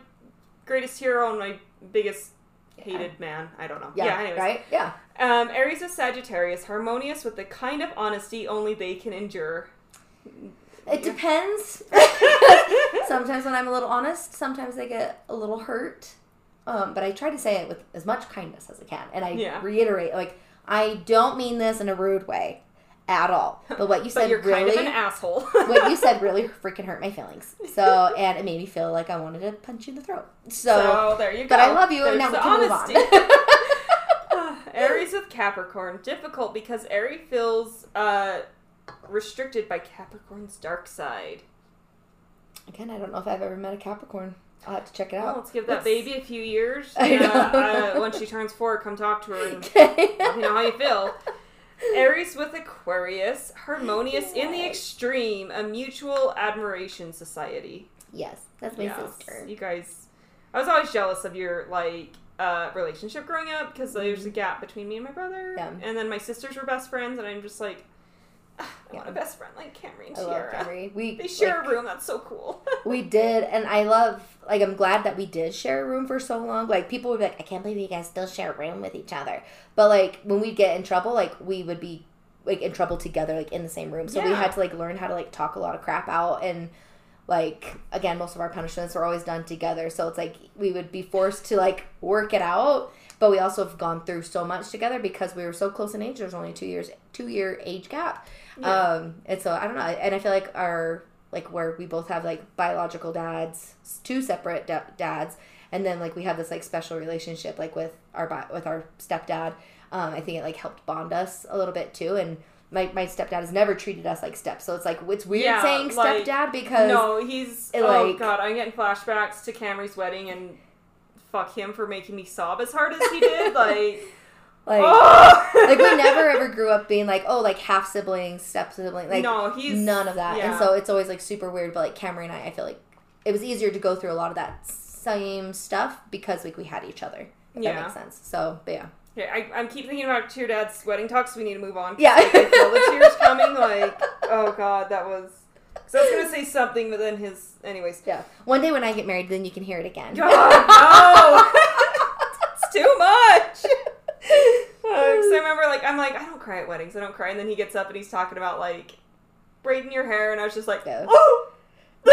greatest hero and my biggest hated man. I don't know. yeah, Yeah, anyways. right. Yeah. Um, Aries is Sagittarius, harmonious with the kind of honesty only they can endure. It depends. sometimes when I'm a little honest, sometimes I get a little hurt. Um, but I try to say it with as much kindness as I can, and I Yeah. reiterate like I don't mean this in a rude way at all. But what you but said you're really, kind of an asshole. what you said really freaking hurt my feelings. So and it made me feel like I wanted to punch you in the throat. So, So, there you go. but I love you, There's and now we can move on. Aries with Capricorn, difficult because Aries feels uh, restricted by Capricorn's dark side. Again, I don't know if I've ever met a Capricorn. I'll have to check it Well, out. let's give that Let's- baby a few years. I Uh, know. uh, when she turns four, come talk to her and Okay. let me know how you feel. Aries with Aquarius, harmonious in the extreme, a mutual admiration society. Yes, that's my Yes, sister. You guys, I was always jealous of your like uh, relationship growing up because there's a gap between me and my brother, Yeah. and then my sisters were best friends, and I'm just like, "Ah, I want a Yeah. best friend like Camry and I love Tierra. Camry. We They share like, a room. That's so cool. We did, and I love. Like, I'm glad that we did share a room for so long. Like, people would be like, "I can't believe you guys still share a room with each other." But like, when we'd get in trouble, like we would be like in trouble together, like in the same room. So we had to like learn how to like talk a lot of crap out, and like again, most of our punishments were always done together. So it's like we would be forced to like work it out. But we also have gone through so much together because we were so close in age. There's only two years, two year age gap. Yeah. Um, and so I don't know, and I feel like our like where we both have like biological dads, two separate da- dads, and then like we have this like special relationship like with our bi- with our stepdad. Um, I think it like helped bond us a little bit too, and. My, my stepdad has never treated us like steps, so it's like it's weird Yeah, saying like, stepdad because no, he's it, oh god, I'm getting flashbacks to Camry's wedding and fuck him for making me sob as hard as he did. Like, like oh! like we never ever grew up being like oh like half siblings, step sibling, like no, he's none of that. yeah. And so it's always like super weird. But like Camry and I, I feel like it was easier to go through a lot of that same stuff because like we had each other. If Yeah. that makes sense. So, but yeah. Okay, I, I'm keep thinking about your dad's wedding talks. We need to move on. Yeah. Like, I feel the tears coming. Like, oh god, that was. So I was gonna say something, but then his. Anyways. Yeah. One day when I get married, then you can hear it again. God, no! it's too much. Because I remember, like, I'm like, I don't cry at weddings. I don't cry. And then he gets up and he's talking about like braiding your hair, and I was just like, Yeah. oh.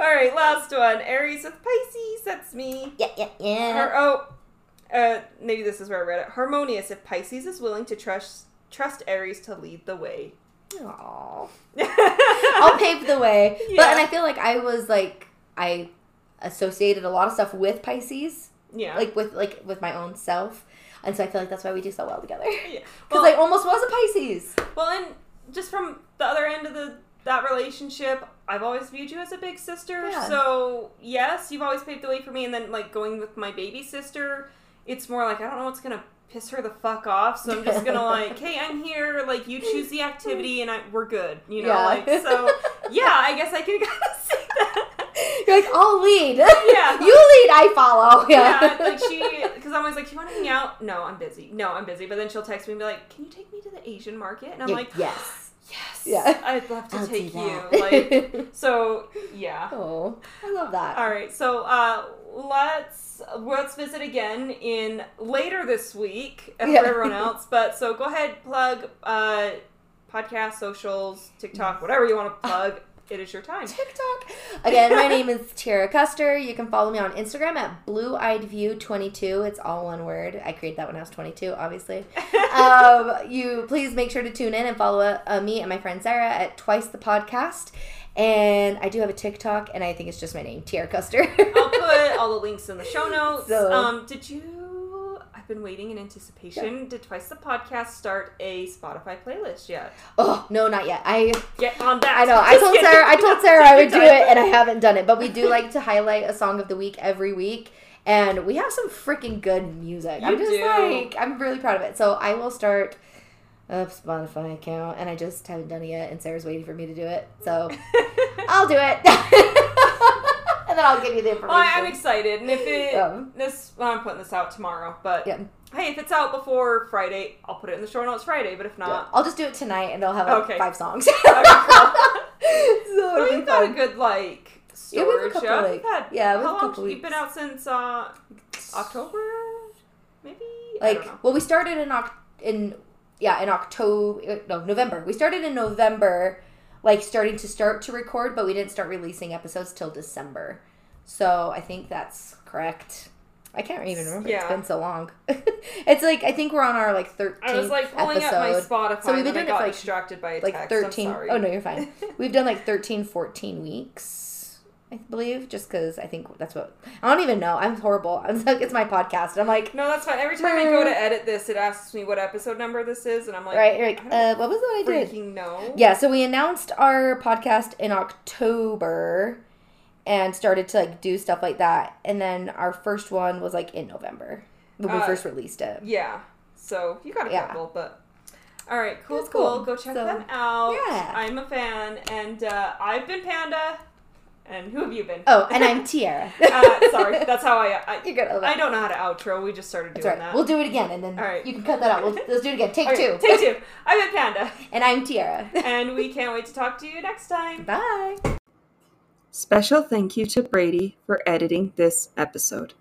All right, last one. Aries with Pisces. That's me. yeah, yeah, yeah. Oh, uh, maybe this is where I read it. Harmonious. If Pisces is willing to trust trust Aries to lead the way. Aw. I'll pave the way. But and I feel like I was like I associated a lot of stuff with Pisces, yeah. like with like with my own self, and so I feel like that's why we do so well together. yeah. Because Well, I almost was a Pisces. well, and just from the other end of the that relationship, I've always viewed you as a big sister. Yeah. So yes, you've always paved the way for me. And then like going with my baby sister, it's more like I don't know what's gonna piss her the fuck off. So I'm just gonna like, hey, I'm here. Like you choose the activity, and I we're good. You know, Yeah. like so. Yeah, I guess I can kind of say that. You're like, I'll lead. Yeah. you lead, I follow. yeah, Yeah. like she, because I'm always like, "Do you want to hang out?" No, I'm busy. No, I'm busy. But then she'll text me and be like, "Can you take me to the Asian market?" And I'm Yeah, like, yes. "Yes, Yeah. I'd love to I'll take you." Like, so yeah. oh, I love that. All right, so uh, let's let's visit again in later this week uh, Yeah. for everyone else. But so go ahead, plug uh, podcast, socials, TikTok, whatever you want to plug. It is your time. TikTok. Again, my name is Tierra Custer. You can follow me on Instagram at Blue Eyed View 22. It's all one word. I created that when I was 22, obviously. um, you please make sure to tune in and follow uh, me and my friend Sarah at Twice the Podcast. And I do have a TikTok, and I think it's just my name, Tierra Custer. I'll put all the links in the show notes. So- um, did you? I've been waiting in anticipation. Did Twice the Podcast start a Spotify playlist yet? oh no, not yet. I Get on that. I know. I told kidding. Sarah. I told Sarah I would do it, and I haven't done it. But we do like to highlight a song of the week every week, and we have some freaking good music. I'm just do. like, I'm really proud of it. So I will start a Spotify account, and I just haven't done it yet. And Sarah's waiting for me to do it, so I'll do it, and then I'll give you the information. Well, I'm excited, and if it Yeah. this, well, I'm putting this out tomorrow, but Yeah. hey, if it's out before Friday, I'll put it in the show notes Friday. But if Yeah. not, I'll just do it tonight, and it'll have like Okay. five songs. Okay, cool. so be we've got a good like Yeah, we have a storage. couple, Yeah, like- had, yeah, we have how long? You've been out since uh, October, maybe. Like well we started in October in yeah in october no november. We started in november like starting to start to record but we didn't start releasing episodes till december. So i think that's correct. I can't even remember. Yeah. it's been so long. It's like i think we're on our like 13th I was like pulling episode up my Spotify, So we've been doing I it for, like- distracted by a like text. 13 I'm sorry. oh no you're fine. We've done like 13 14 weeks i believe just because i think that's what i don't even know i'm horrible i'm like it's my podcast i'm like No, that's fine. Every time I go to edit this, it asks me what episode number this is, and I'm like, right like uh what was what i did No. Yeah, so we announced our podcast in October and started to like do stuff like that. And then our first one was like in November when we Uh, first released it. Yeah. So you got a Yeah. couple, but all right, cool, cool. cool. Go check So, them out. yeah. I'm a fan, and uh, I've been Panda. And who have you been? Oh, and I'm Tierra. uh, sorry, that's how I. I, You're good. I don't know how to outro. We just started doing right. that. We'll do it again, and then All right. you can cut that out. We'll, let's do it again. Take Okay, two. Take two. I'm been Panda, And I'm Tierra. and we can't wait to talk to you next time. Bye. Special thank you to Brady for editing this episode.